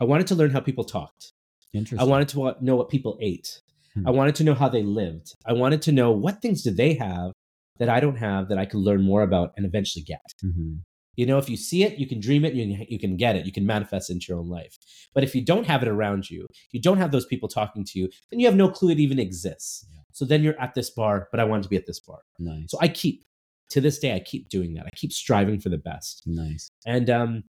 I wanted to learn how people talked. interesting. I wanted to know what people ate. Hmm. I wanted to know how they lived. I wanted to know what things did they have that I don't have that I could learn more about and eventually get. Mhm. You know, if you see it, you can dream it, you can, you can get it, you can manifest it into your own life. But if you don't have it around you, you don't have those people talking to you, then you have no clue it even exists. Yeah. So then you're at this bar, but I wanted to be at this bar. Nice. So I keep, to this day, I keep doing that. I keep striving for the best nice. and um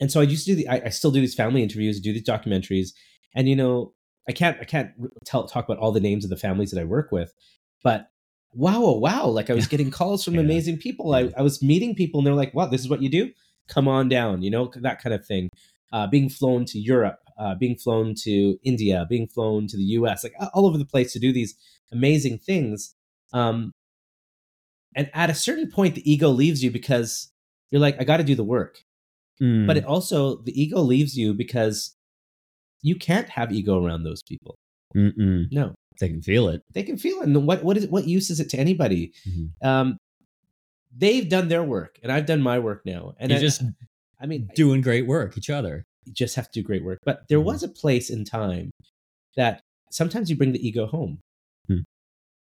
and so i used to do the I, I still do these family interviews do these documentaries and you know i can't i can't tell talk about all the names of the families that i work with but wow oh, wow like i was getting calls from Yeah. amazing people. I, I was meeting people and they're like wow this is what you do? Come on down you know that kind of thing. Uh, being flown to europe uh, being flown to india being flown to the us like all over the place to do these amazing things. Um and at a certain point the ego leaves you because you're like i got to do the work. Mm. but it also the ego leaves you because you can't have ego around those people. Mm-mm. no they can feel it. they can feel it and what what is what use is it to anybody Mhm. um they've done their work and i've done my work now and You're I, just i mean doing great work. Each other. you just have to do great work but there Mhm. was a place in time that sometimes you bring the ego home Hmm.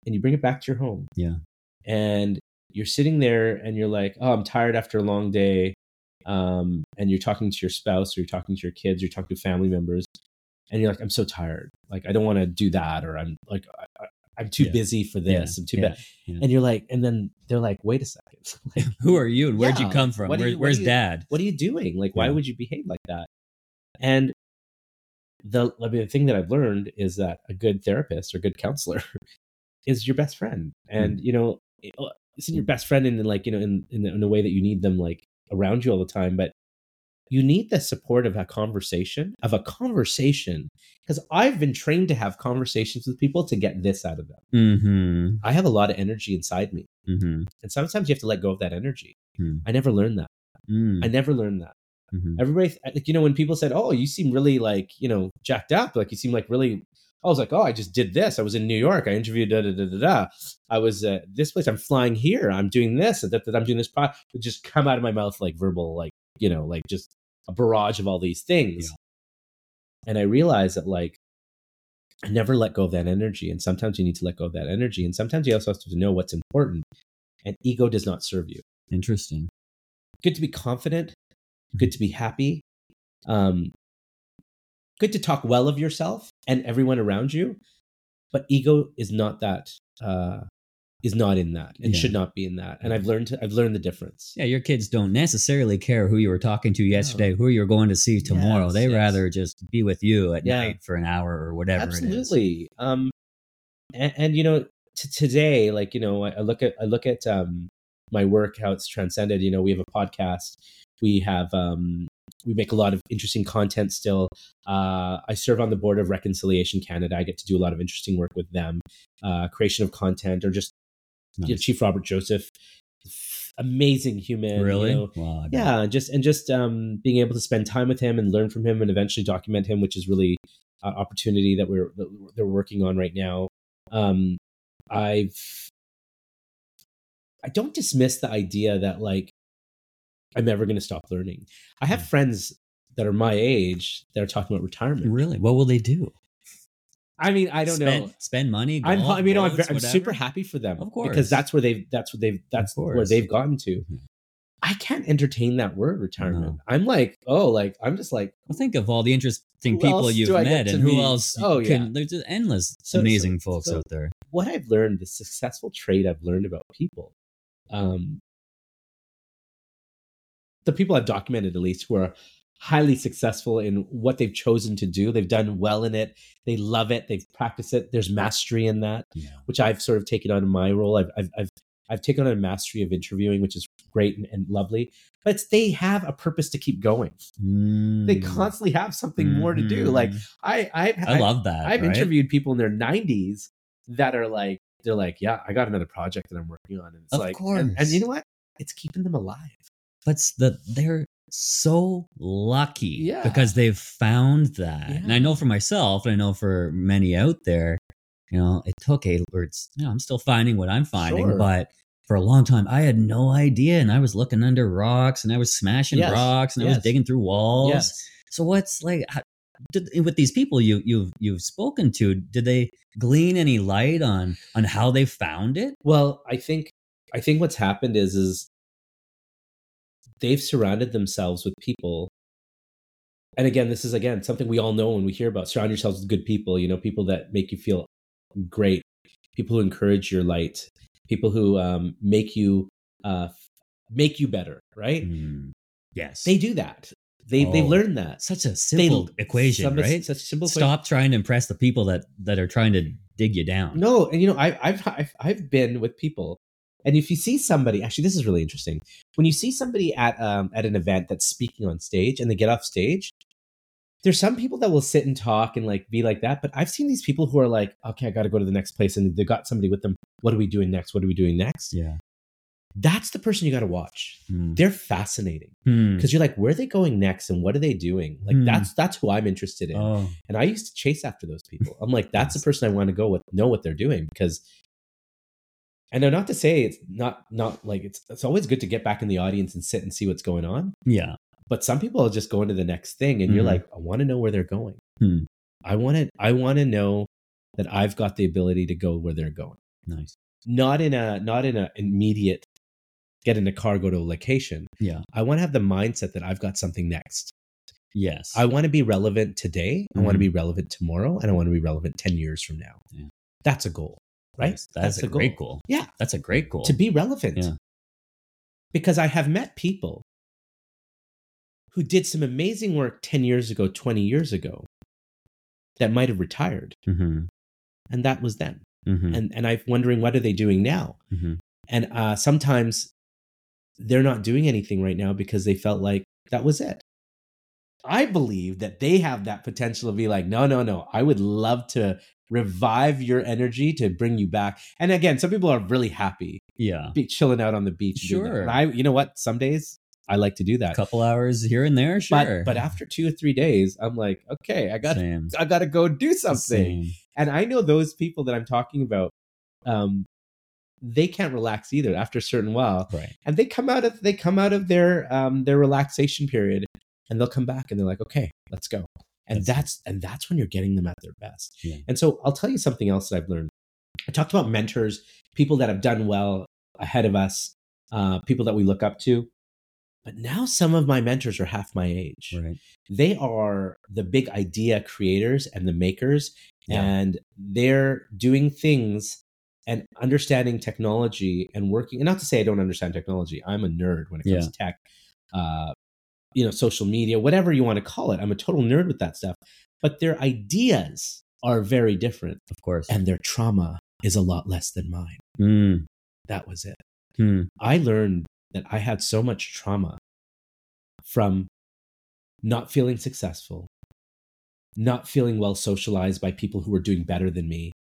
and you bring it back to your home Yeah. and you're sitting there and you're like oh i'm tired after a long day um, and you're talking to your spouse or you're talking to your kids or you're talking to family members and you're like i'm so tired. Like i don't want to do that or i'm like I, i'm too Yeah. busy for this. I'm too yeah, bad. Yeah. and you're like and then they're like wait a second. Like, Who are you and where'd you come from? Where, you- where's you- dad? what are you doing? Like why Yeah. would you behave like that? And the I mean, the thing that i've learned is that a good therapist or good counselor is your best friend. And you know it- uh, isn't your best friend in like you know in, in in a way that you need them like around you all the time but you need the support of a conversation of a conversation because i've been trained to have conversations with people to get this out of them. Mm-hmm. i have a lot of energy inside me. Mm-hmm. and sometimes you have to let go of that energy. Hmm. i never learned that. Mm. i never learned that. Mhm. everybody like you know when people said oh you seem really like you know jacked up like you seem like really i was like oh i just did this. I was in new york. I interviewed da da da da da. I was uh, this place. I'm flying here. I'm doing this. That, that i'm doing this pro would just come out of my mouth like verbal like you know like just a barrage of all these things and i realized that like i never let go of that energy and sometimes you need to let go of that energy and sometimes you also have to know what's important and ego does not serve you Interesting. good to be confident, good to be happy, um, good to talk well of yourself and everyone around you. But ego is not that, uh, is not in that and Yeah. should not be in that. And I've learned to, I've learned the difference. Yeah, your kids don't necessarily care who you were talking to yesterday, who you're going to see tomorrow. Yes, they yes. rather just be with you at Yeah. night for an hour or whatever it is. Absolutely. Um, and, and you know, t- today, like you know, I, I look at I look at um my work how it's transcended. You know, we have a podcast. We have um we make a lot of interesting content still. Uh, I serve on the board of Reconciliation Canada. I get to do a lot of interesting work with them, uh, creation of content, or just you know, Chief Robert Joseph. amazing human. you really? know. Wow. Yeah, just and just um, being able to spend time with him and learn from him and eventually document him, which is really an opportunity that we're that they're working on right now. Um, I've I don't dismiss the idea that like I'm ever going to stop learning. I have Mm. friends that are my age that are talking about retirement. Really? What will they do? I mean, I don't spend, know. Spend money. I'm, I mean, I'm, I'm super happy for them, Of course. because that's where they've that's what they've that's where they've gotten to. Mhm. I can't entertain that word retirement. No. I'm like, oh, like I'm just like, Well, think of all the interesting people you've do I get met, and who meet? else? Oh, can, yeah. There's just endless So- so- amazing folks so- out there. what I've learned, the successful trait I've learned about people, um, the people I've documented at least who are highly successful in what they've chosen to do. They've done well in it. They love it. They've practiced it. There's mastery in that, Yeah. which I've sort of taken on in my role. I've I've I've, I've taken on a mastery of interviewing, which is great and, and lovely. But it's, they have a purpose to keep going. They Mm. constantly have something more to do. Mhm. Like I I I love that. I've right? interviewed people in their 90s that are like, they're like, yeah, I got another project that I'm working on. And it's Of like, course. And, and you know what? It's keeping them alive. but the they're so lucky Yeah. because they've found that and i know for myself and i know for many out there you know it took a or it's you know i'm still finding what i'm finding Sure. but for a long time i had no idea and i was looking under rocks and i was smashing Yes. rocks and i was digging through walls Yes. so what's like how, did, with these people you you've you've spoken to did they glean any light on on how they found it Well, I think, I think what's happened is, is they've surrounded themselves with people. And again, this is again something we all know when we hear about surround yourselves with good people, you know, people that make you feel great, people who encourage your light, people who um, make you uh, make you better, right? Mm, yes They do that. They they've Oh. learned that. such a simple equation some- right Such a simple equation. stop trying to impress the people that that are trying to dig you down. No, and you know, I, I've I've I've been with people, and if you see somebody, actually, this is really interesting. When you see somebody at um at an event that's speaking on stage, and they get off stage, there's some people that will sit and talk and like be like that. But I've seen these people who are like, okay, I got to go to the next place, and they've got somebody with them. What are we doing next? What are we doing next? Yeah. That's the person you got to watch. Hmm. They're fascinating Hmm. because you're like, where are they going next, and what are they doing? Like Hmm. that's that's who I'm interested in. Oh, And I used to chase after those people. I'm like, that's the person I want to go with, know what they're doing because. And I'm not to say it's not not like it's it's always good to get back in the audience and sit and see what's going on. yeah. But some people are just going to the next thing, and you're Mhm. like, I want to know where they're going. Hmm. I want to I want to know that I've got the ability to go where they're going. Nice. Not in a not in a immediate get in a car go to a location. Yeah. I want to have the mindset that I've got something next. Yes. I want to be relevant today. I want to be relevant tomorrow, and I want to be relevant ten years from now. Yeah. That's a goal, right? Yes, That's, a, the great goal. Yeah, That's a great goal. to be relevant. Yeah. Because I have met people who did some amazing work ten years ago, twenty years ago, that might have retired, hmm and that was them. hmm And and I'm wondering what are they doing now? hmm And uh, sometimes they're not doing anything right now because they felt like that was it. I believe that they have that potential to be like, no, no, no. I would love to revive your energy to bring you back. And again, some people are really happy Yeah. be chilling out on the beach. and doing that. Sure. I, you know what? Some days I like to do that. A couple hours here and there, sure. But but after two or three days, I'm like, okay, I got. I got to go do something. Same. And I know those people that I'm talking about, um, they can't relax either after a certain while. Right. And they come out of they come out of their um their relaxation period and they'll come back and they're like, okay, let's go. And That's- and that's when you're getting them at their best. Yeah. And so I'll tell you something else that I've learned. I talked about mentors, people that have done well ahead of us, uh, people that we look up to. But now some of my mentors are half my age Right. they are the big idea creators and the makers Yeah. and they're doing things and understanding technology and working and not to say i don't understand technology i'm a nerd when it comes Yeah. to tech uh, you know social media whatever you want to call it i'm a total nerd with that stuff but their ideas are very different Of course. and their trauma is a lot less than mine Mm. that was it Hmm. I learned that I had so much trauma from not feeling successful, not feeling well socialized by people who were doing better than me,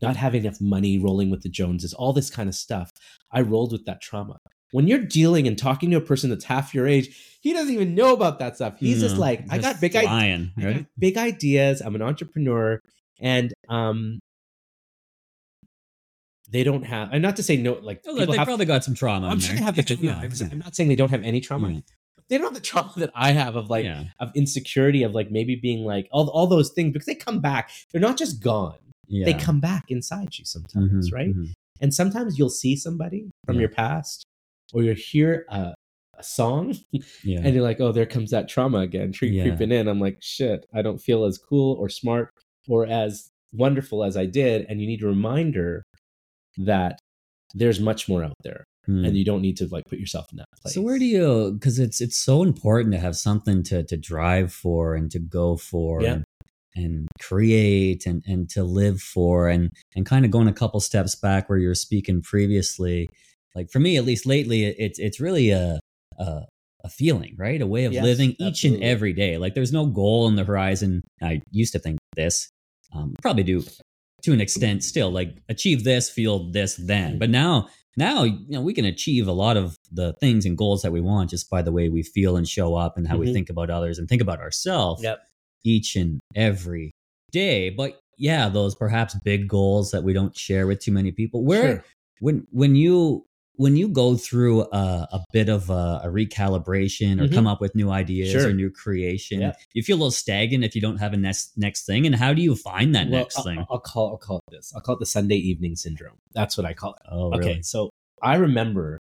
not having enough money, rolling with the Joneses, all this kind of stuff. I rolled with that trauma. When you're dealing and talking to a person that's half your age, he doesn't even know about that stuff. He's just like, I got big ideas. flying, I right? got big ideas. I'm an entrepreneur, and um, they don't have. And not to say no, like Oh, people they have. probably got some trauma. I'm sure they have the trauma. Yeah, I'm not saying they don't have any trauma. yeah, They don't have the trauma that I have of like yeah. of insecurity of like maybe being like all all those things because they come back. They're not just gone. yeah. They come back inside you sometimes, Mhm, right? mhm. And sometimes you'll see somebody from Yeah. your past, or you'll hear a, a song, Yeah. and you're like, "Oh, there comes that trauma again, creep, Yeah. creeping in." I'm like, "Shit, I don't feel as cool or smart or as wonderful as I did." And you need a reminder that there's much more out there, Hmm. and you don't need to like put yourself in that place. So where do you? Because it's it's so important to have something to to drive for and to go for Yeah. and, and create and and to live for and and kind of going a couple steps back where you were speaking previously. Like for me, at least lately, it's it's really a a, a feeling, right? A way of Yes, living each and every day. Like there's no goal in the horizon. I used to think this, um, probably do to an extent still. Like achieve this, feel this, then. But now now you know we can achieve a lot of the things and goals that we want just by the way we feel and show up and how we Mhm. think about others and think about ourselves Yep. each and every day but yeah those perhaps big goals that we don't share with too many people where Sure. when when you when you go through a, a bit of a, a recalibration or Mhm. come up with new ideas Sure. or new creation Yeah. you feel a little stagnant if you don't have a next next thing and how do you find that Well, next I'll, thing I'll call I'll call it this. I'll call it the Sunday evening syndrome. That's what I call it. oh okay, really so I remember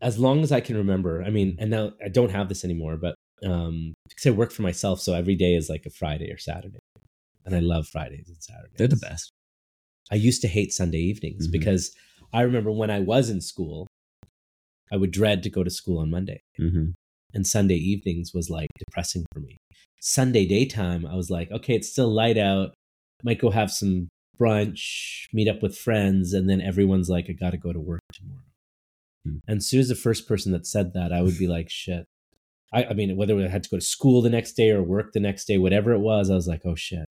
as long as I can remember. I mean, and now I don't have this anymore, but um, because I work for myself, so every day is like a Friday or Saturday, and I love Fridays and Saturdays. they're the best I used to hate Sunday evenings Mhm. because I remember when I was in school, I would dread to go to school on Monday, hmm and Sunday evenings was like depressing for me. Sunday daytime, I was like, okay, it's still light out. Might go have some brunch, meet up with friends, and then everyone's like, I got to go to work tomorrow. Hmm. And as soon as the first person that said that, I would be like, shit. I, I mean, whether I had to go to school the next day or work the next day, whatever it was, I was like, oh shit,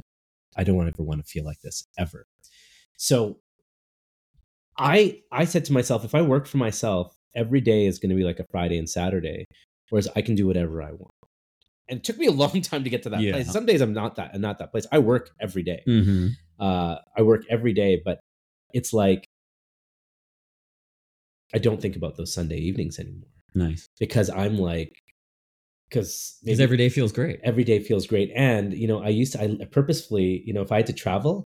I don't want ever want to feel like this ever. So I I said to myself, if I work for myself, every day is going to be like a Friday and Saturday, whereas I can do whatever I want. And it took me a long time to get to that Yeah. place. Some days I'm not that, I'm not that place. I work every day. hmm Uh, I work every day, but it's like I don't think about those Sunday evenings anymore nice because I'm like, because because every day feels great every day feels great. And you know, I used to I purposefully, you know, if I had to travel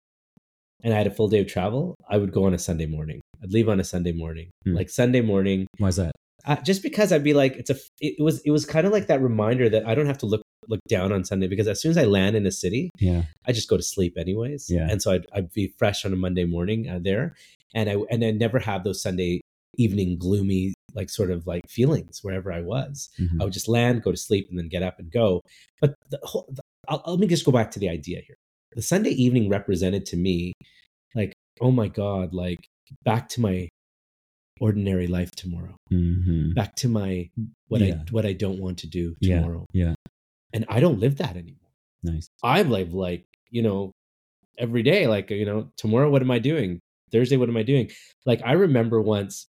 and I had a full day of travel, I would go on a Sunday morning. I'd leave on a Sunday morning, Hmm. like Sunday morning, why is that uh, just because I'd be like, it's a, it, was, it was kind of like that reminder that I don't have to look look down on Sunday because as soon as I land in a city, yeah I just go to sleep anyways. Yeah. And so I'd, I'd be fresh on a Monday morning uh, there, and I and I never have those Sunday evening gloomy like sort of like feelings wherever I was. Mhm. I would just land, go to sleep, and then get up and go. But the whole, the, I'll, let me just go back to the idea here. The Sunday evening represented to me, like, oh my god, like back to my ordinary life tomorrow, Mhm. back to my what Yeah. I what I don't want to do tomorrow, yeah and I don't live that anymore. nice I live like you know every day, like you know tomorrow, what am I doing? Thursday, what am I doing? Like I remember once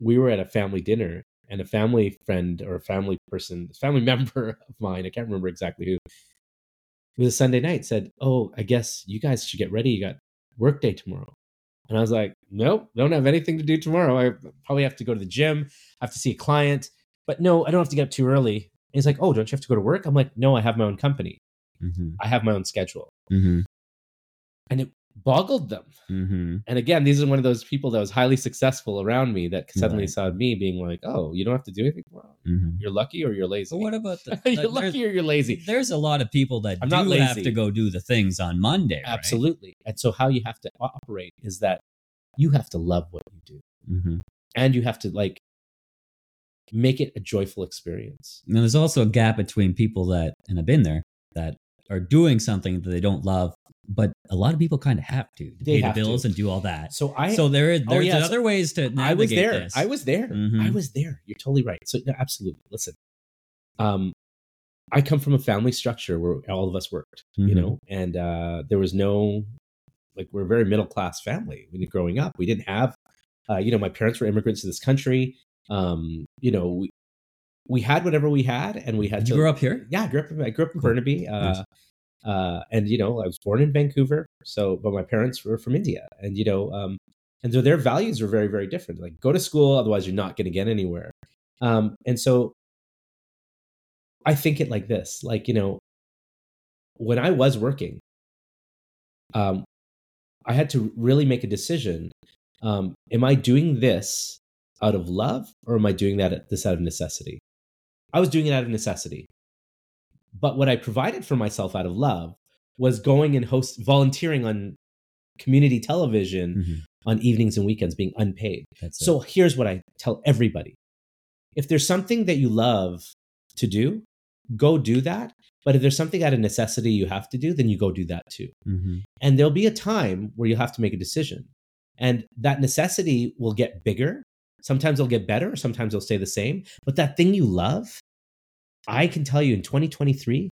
we were at a family dinner and a family friend or a family person, family member of mine, I can't remember exactly who, it was a Sunday night, said, Oh, I guess you guys should get ready. You got work day tomorrow. And I was like, Nope, don't have anything to do tomorrow. I probably have to go to the gym, I have to see a client, but no, I don't have to get up too early. And he's like, Oh, don't you have to go to work? I'm like, No, I have my own company. hmm I have my own schedule. hmm And it boggled them. hmm And again, these are one of those people that was highly successful around me that suddenly Right. saw me being like, "Oh, you don't have to do anything tomorrow. hmm You're lucky or you're lazy. But what about the? you're lucky or you're lazy." There's a lot of people that I'm do not have to go do the things on Monday. Right? Absolutely. And so, how you have to operate is that you have to love what you do, hmm and you have to like make it a joyful experience. And there's also a gap between people that, and I've been there, that are doing something that they don't love, but a lot of people kind of have to, to pay the have to. bills and do all that. So I, so there Oh, there's yeah, so other ways to navigate I was there. this. I was there. Mhm. I was there. You're totally right. So no, absolutely. Listen, um, I come from a family structure where all of us worked, you Mhm. know, and uh, there was no like we're a very middle class family when you're growing up. We didn't have Uh, you know, my parents were immigrants to this country. Um, you know, we we had whatever we had, and we had Did to. you grow up here? Yeah, I grew up. in- I grew up in Cool. Burnaby. Uh, Nice. Uh, and you know, I was born in Vancouver. So, but my parents were from India, and you know, um, and so their values were very, very different. Like, go to school, otherwise you're not going to get anywhere. Um, and so, I think it like this: like, you know, when I was working, um, I had to really make a decision. Um, am I doing this out of love, or am I doing that this out of necessity? I was doing it out of necessity. But what I provided for myself out of love was going and host volunteering on community television Mhm. on evenings and weekends being unpaid. That's it. So here's what I tell everybody. If there's something that you love to do, go do that. But if there's something out of necessity you have to do, then you go do that too. Mhm. And there'll be a time where you'll have to make a decision. And that necessity will get bigger. Sometimes it'll get better, sometimes it'll stay the same. But that thing you love, I can tell you in 2023,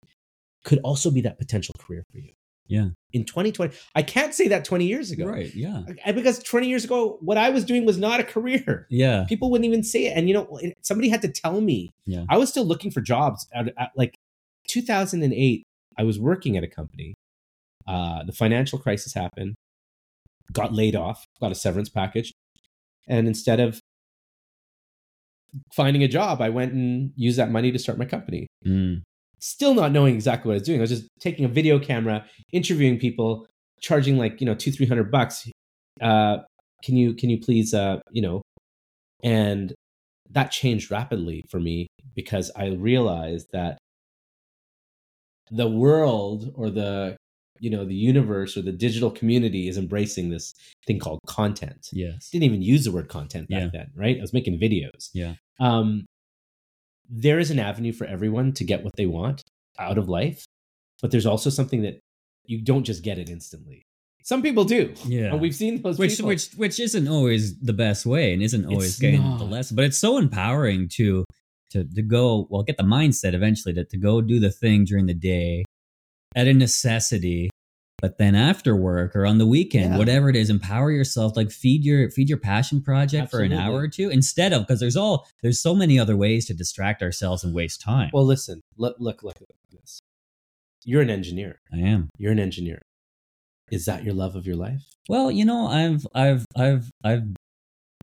could also be that potential career for you. Yeah. In 2020, I can't say that 20 years ago. Right. Yeah. Because 20 years ago, what I was doing was not a career. Yeah. People wouldn't even say it. And, you know, somebody had to tell me. Yeah. I was still looking for jobs. At, at, like 2008, I was working at a company. Uh, the financial crisis happened, got laid off, got a severance package. And instead of finding a job, I went and used that money to start my company. Mm. Still not knowing exactly what I was doing. I was just taking a video camera, interviewing people, charging like, you know, two, three hundred bucks. Uh, can you, can you please, uh, you know, and that changed rapidly for me because I realized that the world or the you know the universe or the digital community is embracing this thing called content. Yes. Didn't even use the word content back Yeah. then, right? I was making videos. Yeah. Um, there is an avenue for everyone to get what they want out of life, but there's also something that you don't just get it instantly. Some people do. Yeah. And we've seen those which people. which which isn't always the best way and isn't always getting the lesson but it's so empowering to to to go well get the mindset eventually to, to go do the thing during the day at a necessity but then after work or on the weekend Yeah. whatever it is empower yourself like feed your feed your passion project for an hour or two instead of because there's all there's so many other ways to distract ourselves and waste time well, listen, look, look, look at this. You're an engineer. i am You're an engineer. Is that your love of your life? Well, you know, I've I've I've I've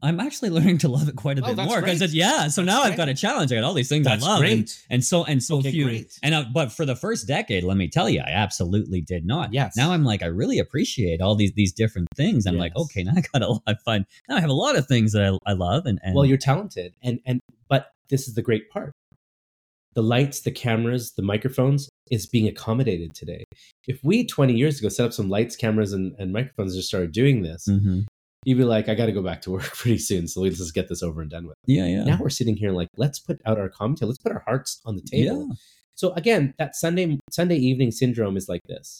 I'm actually learning to love it quite a Oh, bit that's more because great. yeah. So now That's I've got a challenge. I got all these things That's I love, and, great. and so and so Okay, few. great. And uh, but for the first decade, let me tell you, I absolutely did not. Yes. Now I'm like, I really appreciate all these these different things. I'm like, okay, now I got a lot of fun. Now I have a lot of things that I, I love, and, and well, you're talented, and and but this is the great part. The lights, the cameras, the microphones is being accommodated today. If we 20 years ago set up some lights, cameras, and, and microphones and just started doing this, Mhm. You'd be like, I got to go back to work pretty soon. So let's just get this over and done with. yeah, yeah, Now we're sitting here like, let's put out our commentary. Let's put our hearts on the table. yeah. So again, that Sunday Sunday evening syndrome is like this.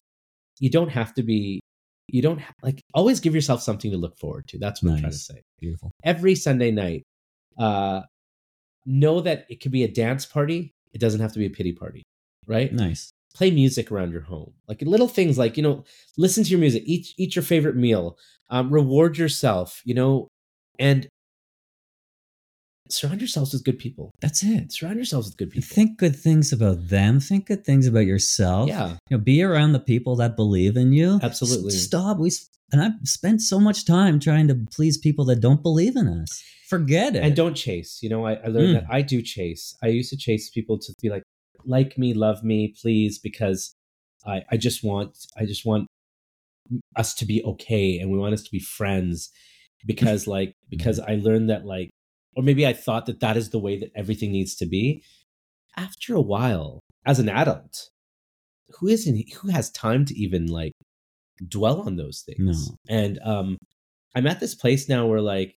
You don't have to be. You don't ha- like always give yourself something to look forward to. That's what I'm trying to say. Beautiful. Every Sunday night, uh, know that it could be a dance party. It doesn't have to be a pity party, right? Nice. Play music around your home, like little things, like you know, listen to your music, eat eat your favorite meal, um, reward yourself, you know, and surround yourselves with good people. That's it. Surround yourselves with good people. Think good things about them. Think good things about yourself. yeah, you know, be around the people that believe in you. Absolutely. S- stop. We and I've spent so much time trying to please people that don't believe in us. Forget it. and don't chase. You know, I, I learned Mm. that I do chase. I used to chase people to be like, like me, love me, please, because I, I just want, I just want us to be okay, and we want us to be friends, because like, because I learned that like, or maybe I thought that that is the way that everything needs to be. After a while, as an adult, who isn't who has time to even like dwell on those things? No. And um, I'm at this place now where like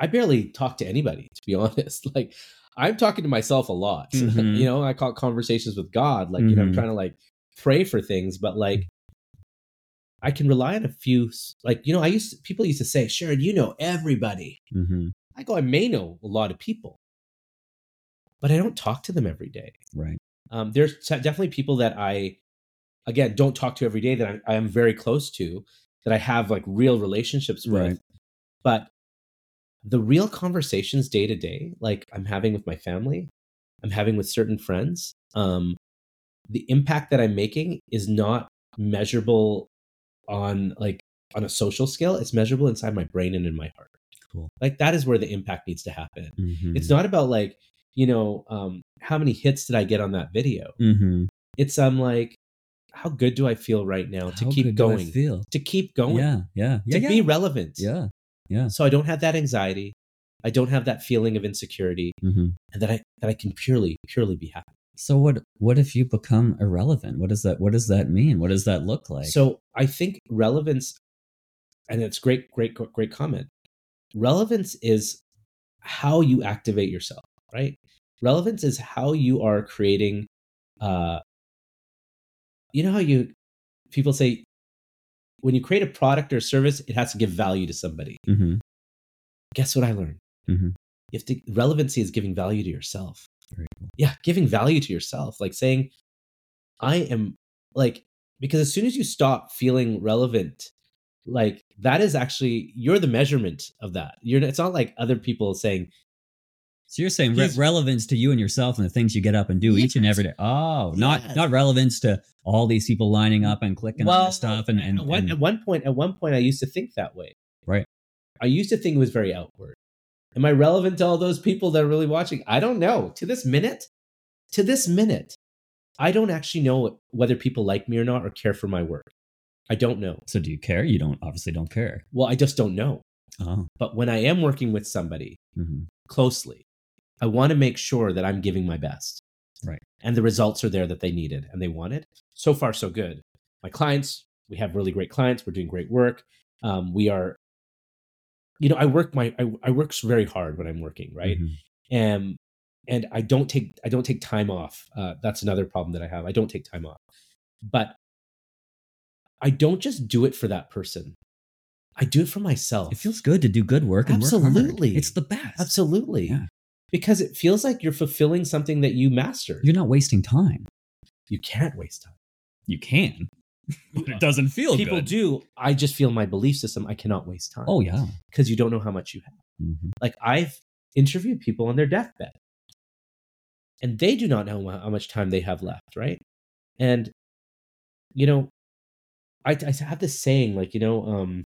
I barely talk to anybody, to be honest. Like I'm talking to myself a lot. Mhm. you know, I call conversations with God. Like, you know, I'm Mhm. trying to like pray for things, but like I can rely on a few like, you know, I used to, people used to say, Sharad, you know everybody. Mhm. I go, I may know a lot of people, but I don't talk to them every day. Right. Um, there's definitely people that I, again, don't talk to every day that I, I am very close to, that I have like real relationships with. Right. But the real conversations day to day, like I'm having with my family, I'm having with certain friends, um, the impact that I'm making is not measurable on like on a social scale. It's measurable inside my brain and in my heart. Cool. Like that is where the impact needs to happen. Mhm. It's not about like you know um, how many hits did I get on that video. Mhm. It's um like how good do I feel right now to How keep good do I going, feel to keep going, yeah yeah to yeah be relevant. yeah yeah So I don't have that anxiety. I don't have that feeling of insecurity, Mhm. and that I that I can purely purely be happy. so what what if you become irrelevant what does that what does that mean what does that look like so I think relevance, and it's great, great, great comment. Relevance is how you activate yourself, right? Relevance is how you are creating. Uh, you know how you people say when you create a product or service, it has to give value to somebody. Mhm. Guess what I learned? Mhm. You have to relevancy is giving value to yourself. Cool. yeah giving value to yourself like saying i am like because as soon as you stop feeling relevant like that is actually you're the measurement of that you're it's not like other people saying So you're saying re- relevance to you and yourself and the things you get up and do each and every day. Oh, not Yes. not relevance to all these people lining up and clicking on well this stuff and and, at, one, and- at one point at one point i used to think that way Right. i used to think it was very outward am i relevant to all those people that are really watching i don't know to this minute to this minute i don't actually know whether people like me or not or care for my work i don't know so do you care? You don't obviously don't care. well i just don't know Oh, but when i am working with somebody mhm. closely. I want to make sure that I'm giving my best. Right. And the results are there that they needed and they wanted. So far, so good. My clients, we have really great clients. We're doing great work. Um, we are, you know, I work my I, I work very hard when I'm working, right? Mhm. And and I don't take I don't take time off. Uh, that's another problem that I have. I don't take time off, but I don't just do it for that person. I do it for myself. It feels good to do good work and work Absolutely. It's the best. Absolutely. Yeah. Because it feels like you're fulfilling something that you mastered. You're not wasting time. you can't waste time. You can, but it doesn't feel People good. do. I just feel my belief system. I cannot waste time. Oh yeah. Because you don't know how much you have. Mhm. Like I've interviewed people on their deathbed. And they do not know how much time they have left, right? And you know, I, I have this saying, like, you know, um,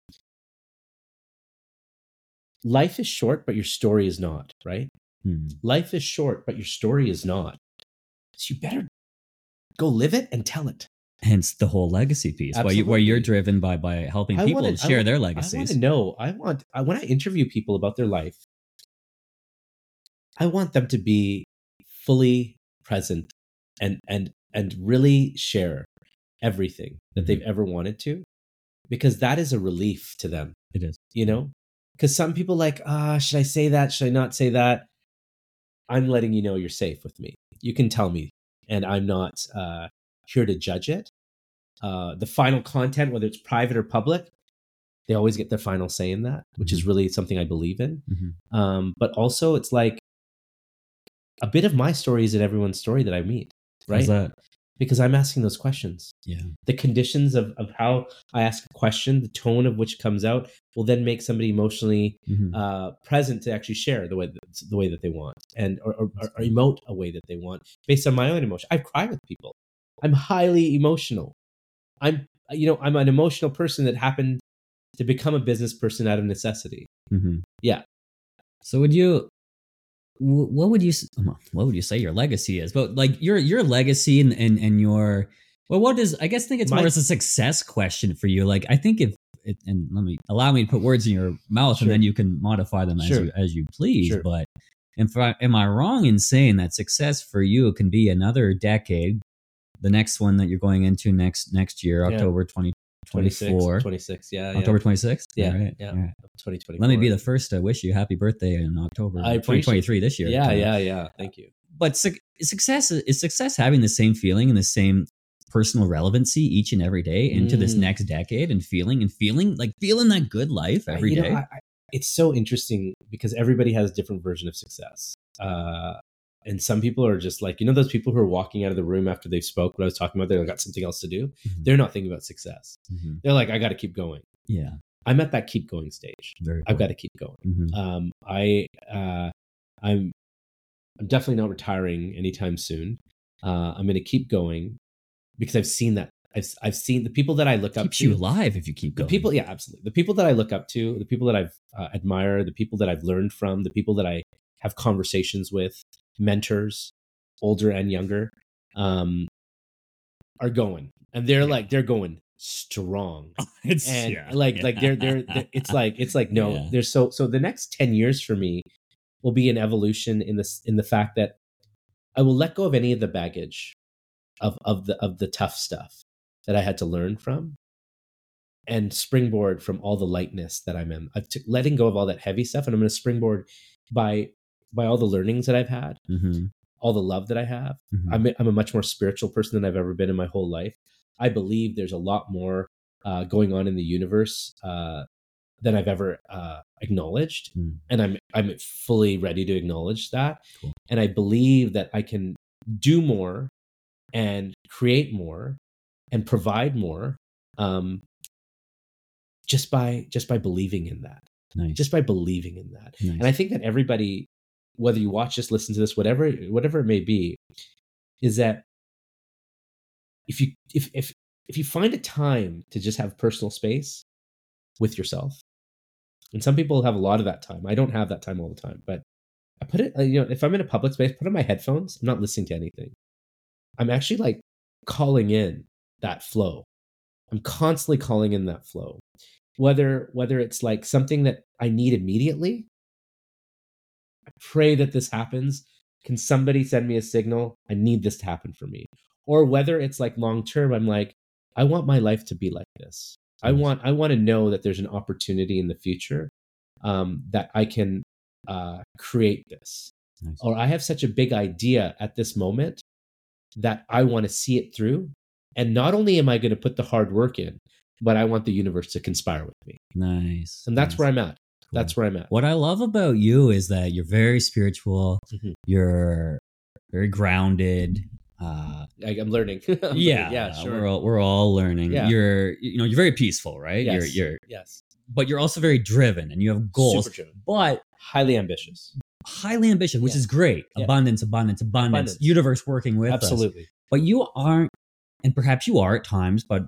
life is short, but your story is not, right? Hmm. Life is short, but your story is not. So you better go live it and tell it. Hence the whole legacy piece, where, you, where you're driven by by helping people I share their I want legacies. to know. I want I, when I interview people about their life, I want them to be fully present and and and really share everything that Mhm. they've ever wanted to, because that is a relief to them. It is. You know, because some people like ah, should I say that? Should I not say that? I'm letting you know you're safe with me. You can tell me, and I'm not uh, here to judge it. Uh, the final content, whether it's private or public, they always get their final say in that, which is really something I believe in. Mhm. Um, but also, it's like a bit of my story is in everyone's story that I meet, right? Because I'm asking those questions. Yeah. The conditions of, of how I ask a question, the tone of which comes out, will then make somebody emotionally Mhm. uh, present to actually share the way that, the way that they want and or, or, or emote a way that they want based on my own emotion. I cry with people. I'm highly emotional. I'm you know I'm an emotional person that happened to become a business person out of necessity. Mhm. Yeah. So would you? Wh- What would you? What would you say your legacy is? But like your your legacy and and, and your well, what is? I guess think it's My- more as a success question for you. Like I think if it, and let me allow me to put words in your mouth, and then you can modify them as you as you please. Sure. But if I, am I wrong in saying that success for you can be another decade? The next one that you're going into next next year, Yeah. October 2024, 26, 26 yeah, yeah. October 26th. Yeah, All right. yeah. all right. 2024. Let me be the first to wish you happy birthday in October I 2023 this year. Yeah, yeah, yeah. Thank you. But su- success is success having the same feeling and the same personal relevancy each and every day into this Mm. next decade and feeling and feeling like feeling that good life every you day. know, I, I, it's so interesting because everybody has a different version of success. Uh, and some people are just like, you know, those people who are walking out of the room after they've spoke. What I was talking about, they've got something else to do. Mhm. They're not thinking about success. Mhm. They're like, I got to keep going. Yeah. I'm at that keep going stage. Very I've got to keep going. Mhm. Um, I uh, I'm I'm definitely not retiring anytime soon. Uh, I'm going to keep going because I've seen that. I've I've seen the people that I look up keeps to. you alive if you keep the going. people, yeah, absolutely. The people that I look up to, the people that I've uh, admire, the people that I've learned from, the people that I have conversations with, mentors, older and younger, um, are going, and they're Yeah. like they're going strong it's and yeah, like yeah. like they're, they're they're it's like it's like no Yeah. there's so so the next 10 years for me will be an evolution in this in the fact that i will let go of any of the baggage of of the of the tough stuff that i had to learn from and springboard from all the lightness that i'm in i've t- letting go of all that heavy stuff and i'm going to springboard by by all the learnings that i've had Mhm, all the love that i have mhm. I'm a, I'm a much more spiritual person than I've ever been in my whole life. I believe there's a lot more uh, going on in the universe uh, than I've ever uh, acknowledged, Hmm. and I'm I'm fully ready to acknowledge that. Cool. And I believe that I can do more and create more and provide more um, just by just by believing in that, nice. just by believing in that. nice. And I think that everybody, whether you watch this, listen to this, whatever whatever it may be, is that if you if if if you find a time to just have personal space with yourself, and some people have a lot of that time. I don't have that time all the time, but I put it. You know, if I'm in a public space, put on my headphones. I'm not listening to anything. I'm actually like calling in that flow. I'm constantly calling in that flow. Whether whether it's like something that I need immediately, pray that this happens. Can somebody send me a signal? I need this to happen for me. Or whether it's like long term, I'm like, I want my life to be like this. I want I want to know that there's an opportunity in the future um, that I can uh, create this. Nice. Or I have such a big idea at this moment that I want to see it through. And not only am I going to put the hard work in, but I want the universe to conspire with me. nice. And that's nice. where I'm at. That's where I'm at. What I love about you is that you're very spiritual. Mhm. You're very grounded. Uh, I, I'm learning. I'm learning. yeah, yeah, sure. We're all, we're all learning. Yeah. You're you know you're very peaceful, right? yes. You're you're yes, but you're also very driven and you have goals, Super driven. but highly ambitious. highly ambitious, which Yeah. is great. Yeah. Abundance, abundance, abundance, Abundance. Universe working with us. Absolutely. But you aren't, and perhaps you are at times. But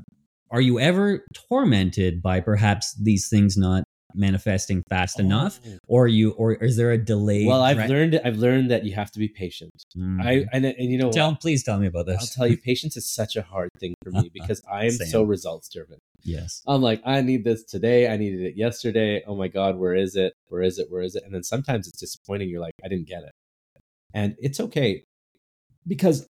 are you ever tormented by perhaps these things not manifesting fast oh. enough, Oh. or you, or is there a delay? Well, I've learned. I've learned that you have to be patient. Hmm. I and, and you know, tell please tell me about this. I'll tell you, patience is such a hard thing for me because I am so results driven. yes. I'm like, I need this today. I needed it yesterday. Oh my God, where is it? Where is it? Where is it? And then sometimes it's disappointing. You're like, I didn't get it. And it's okay because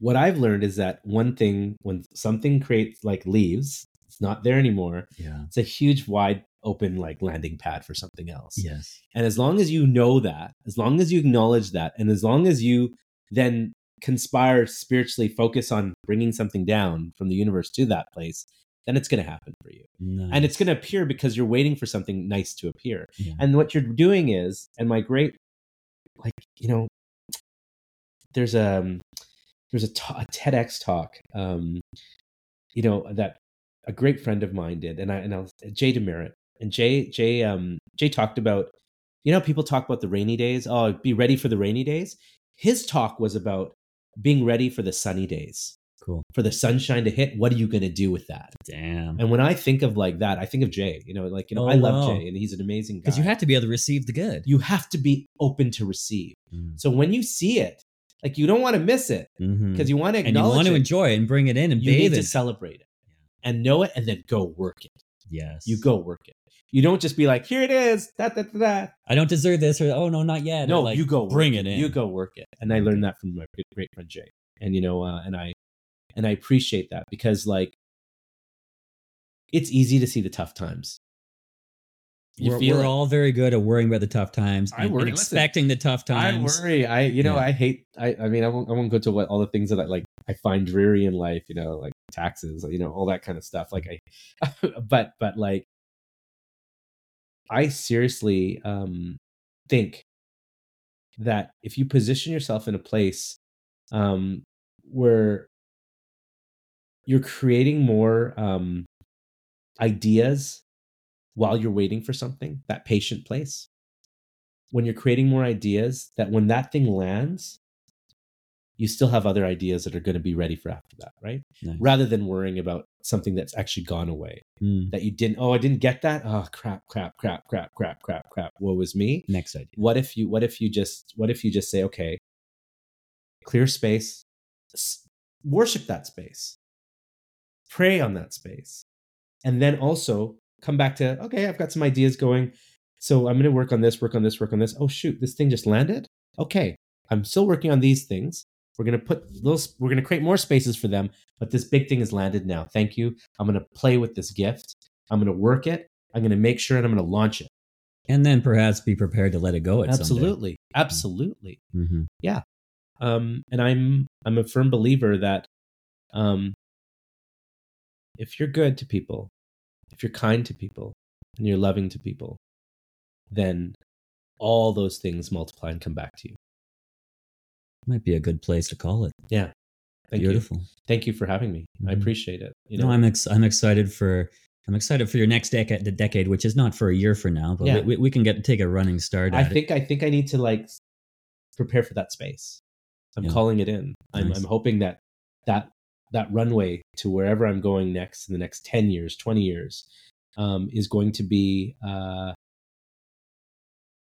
what I've learned is that one thing, when something creates like leaves, it's not there anymore. Yeah. It's a huge, wide open like landing pad for something else. Yes. And as long as you know that, as long as you acknowledge that, and as long as you then conspire spiritually, focus on bringing something down from the universe to that place, then it's going to happen for you. And it's going to appear because you're waiting for something nice to appear. Yeah. And what you're doing is, and my great, like, you know, there's a, there's a, a TEDx talk, um, you know, that a great friend of mine did. And I, and I was, Jay DeMerit. And Jay, Jay, um, Jay talked about, you know, people talk about the rainy days. Oh, be ready for the rainy days. His talk was about being ready for the sunny days, cool. for the sunshine to hit. What are you going to do with that? Damn. And when I think of like that, I think of Jay. You know, like you know, Oh, I love wow. Jay, and he's an amazing guy. Because you have to be able to receive the good. you have to be open to receive. Mm. So when you see it, like you don't want to miss it because you want to and you want to it. enjoy it and bring it in and you bathe need in to celebrate it and know it, and then go work it. Yes. You go work it. You don't just be like, here it is, da da da da. I don't deserve this, or oh no, not yet. or No, like, you go bring it in. You go work it. And I learned that from my great friend Jay. And you know, uh, and I and I appreciate that because like it's easy to see the tough times. You we're, feel we're all very good at worrying about the tough times I worry- listen, expecting the tough times. I worry. I you know Yeah. I hate. I I mean I won't I won't go to what all the things that I like I find dreary in life. You know like taxes. You know all that kind of stuff. Like I, but but like I seriously um think that if you position yourself in a place um where you're creating more um ideas while you're waiting for something, that patient place. When you're creating more ideas, that when that thing lands, you still have other ideas that are going to be ready for after that, right? Nice. Rather than worrying about something that's actually gone away Mm, that you didn't, oh, I didn't get that. Oh, crap, crap, crap, crap, crap, crap, crap. Woe is me. next idea. What if you, what if you just, what if you just say, okay, clear space, s- worship that space, pray on that space, and then also come back to, okay, I've got some ideas going. So I'm going to work on this, work on this, work on this. Oh, shoot, this thing just landed. Okay, I'm still working on these things. We're going to put those, we're going to create more spaces for them, but this big thing has landed now. Thank you. I'm going to play with this gift. I'm going to work it. I'm going to make sure and I'm going to launch it. And then perhaps be prepared to let it go at Absolutely. Absolutely. some day. Mhm. um, and I'm I'm a firm believer that um, if you're good to people, if you're kind to people, and you're loving to people, then all those things multiply and come back to you. Might be a good place to call it. Yeah, thank Beautiful. you. Thank you for having me. I Mhm. appreciate it. You know, no, I'm ex- I'm excited for I'm excited for your next decade, the decade, which is not for a year from now, but Yeah. we, we can get take a running start. I At it. think I think I need to like prepare for that space. I'm Yeah. calling it in. I'm Nice. I'm hoping that that that runway to wherever I'm going next in the next 10 years, 20 years um, is going to be uh,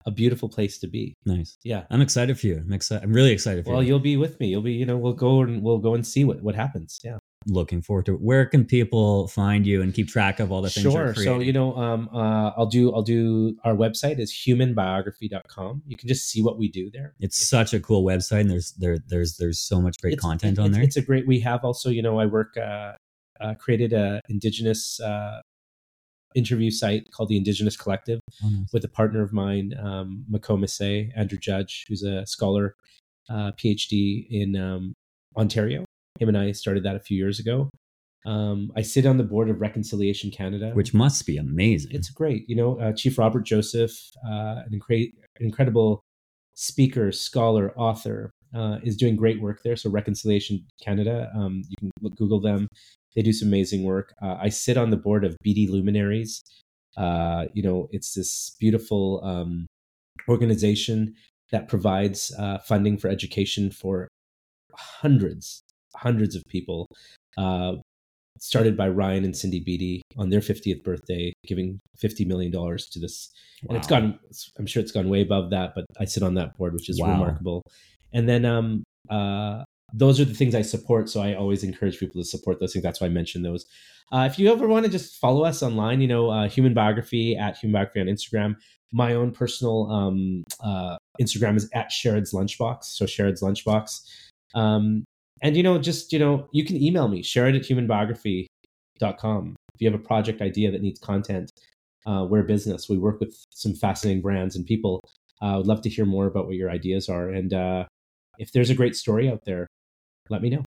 a beautiful place to be. nice. Yeah. I'm excited for you. I'm excited. I'm really excited for Well, you. Well, you'll be with me. You'll be, you know, we'll go and we'll go and see what what happens. Yeah. Looking forward to it. Where can people find you and keep track of all the things sure you're so you know um uh i'll do i'll do our website is humanbiography.com you can just see what we do there it's such a cool website, and there's there there's there's so much great content it- on it's- there. it's a great we have also you know i work uh, uh created a indigenous uh interview site called the indigenous collective Oh, nice. with a partner of mine um mako andrew judge who's a scholar uh phd in um ontario him and i started that a few years ago um i sit on the board of reconciliation canada Which must be amazing. it's great. You know, uh, Chief Robert Joseph, uh, an, incre- incredible speaker, scholar, author, uh, is doing great work there. So Reconciliation Canada, um, you can look, Google them. They do some amazing work. Uh, I sit on the board of Beedie Luminaries. Uh, you know, it's this beautiful um, organization that provides uh, funding for education for hundreds, hundreds of people. Uh, started by Ryan and Cindy Beedie on their 50th birthday, giving $50 million to this. And it's Wow. gone, I'm sure it's gone way above that, but I sit on that board, which is Wow. remarkable. And then, um, uh, those are the things I support. So I always encourage people to support those things. That's why I mentioned those. Uh, if you ever want to just follow us online, you know, uh, Human Biography at Human Biography on Instagram. My own personal um, uh, Instagram is at Sharad's Lunchbox. So Sharad's Lunchbox. Um, and, you know, just, you know, you can email me, sharad at humanbiography.com. If you have a project idea that needs content, uh, we're a business. We work with some fascinating brands and people. I uh, would love to hear more about what your ideas are. And uh, if there's a great story out there, let me know.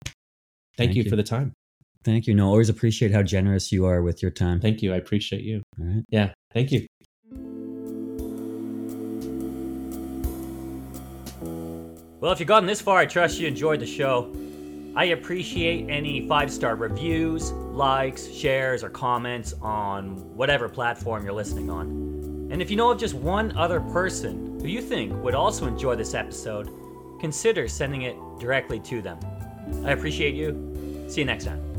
Thank, Thank you, you. for the time. Thank you. No, always appreciate how generous you are with your time. Thank you. I appreciate you. All right. Yeah. Thank you. Well, if you've gotten this far, I trust you enjoyed the show. I appreciate any five star reviews, likes, shares, or comments on whatever platform you're listening on. And if you know of just one other person who you think would also enjoy this episode, consider sending it directly to them. I appreciate you. See you next time.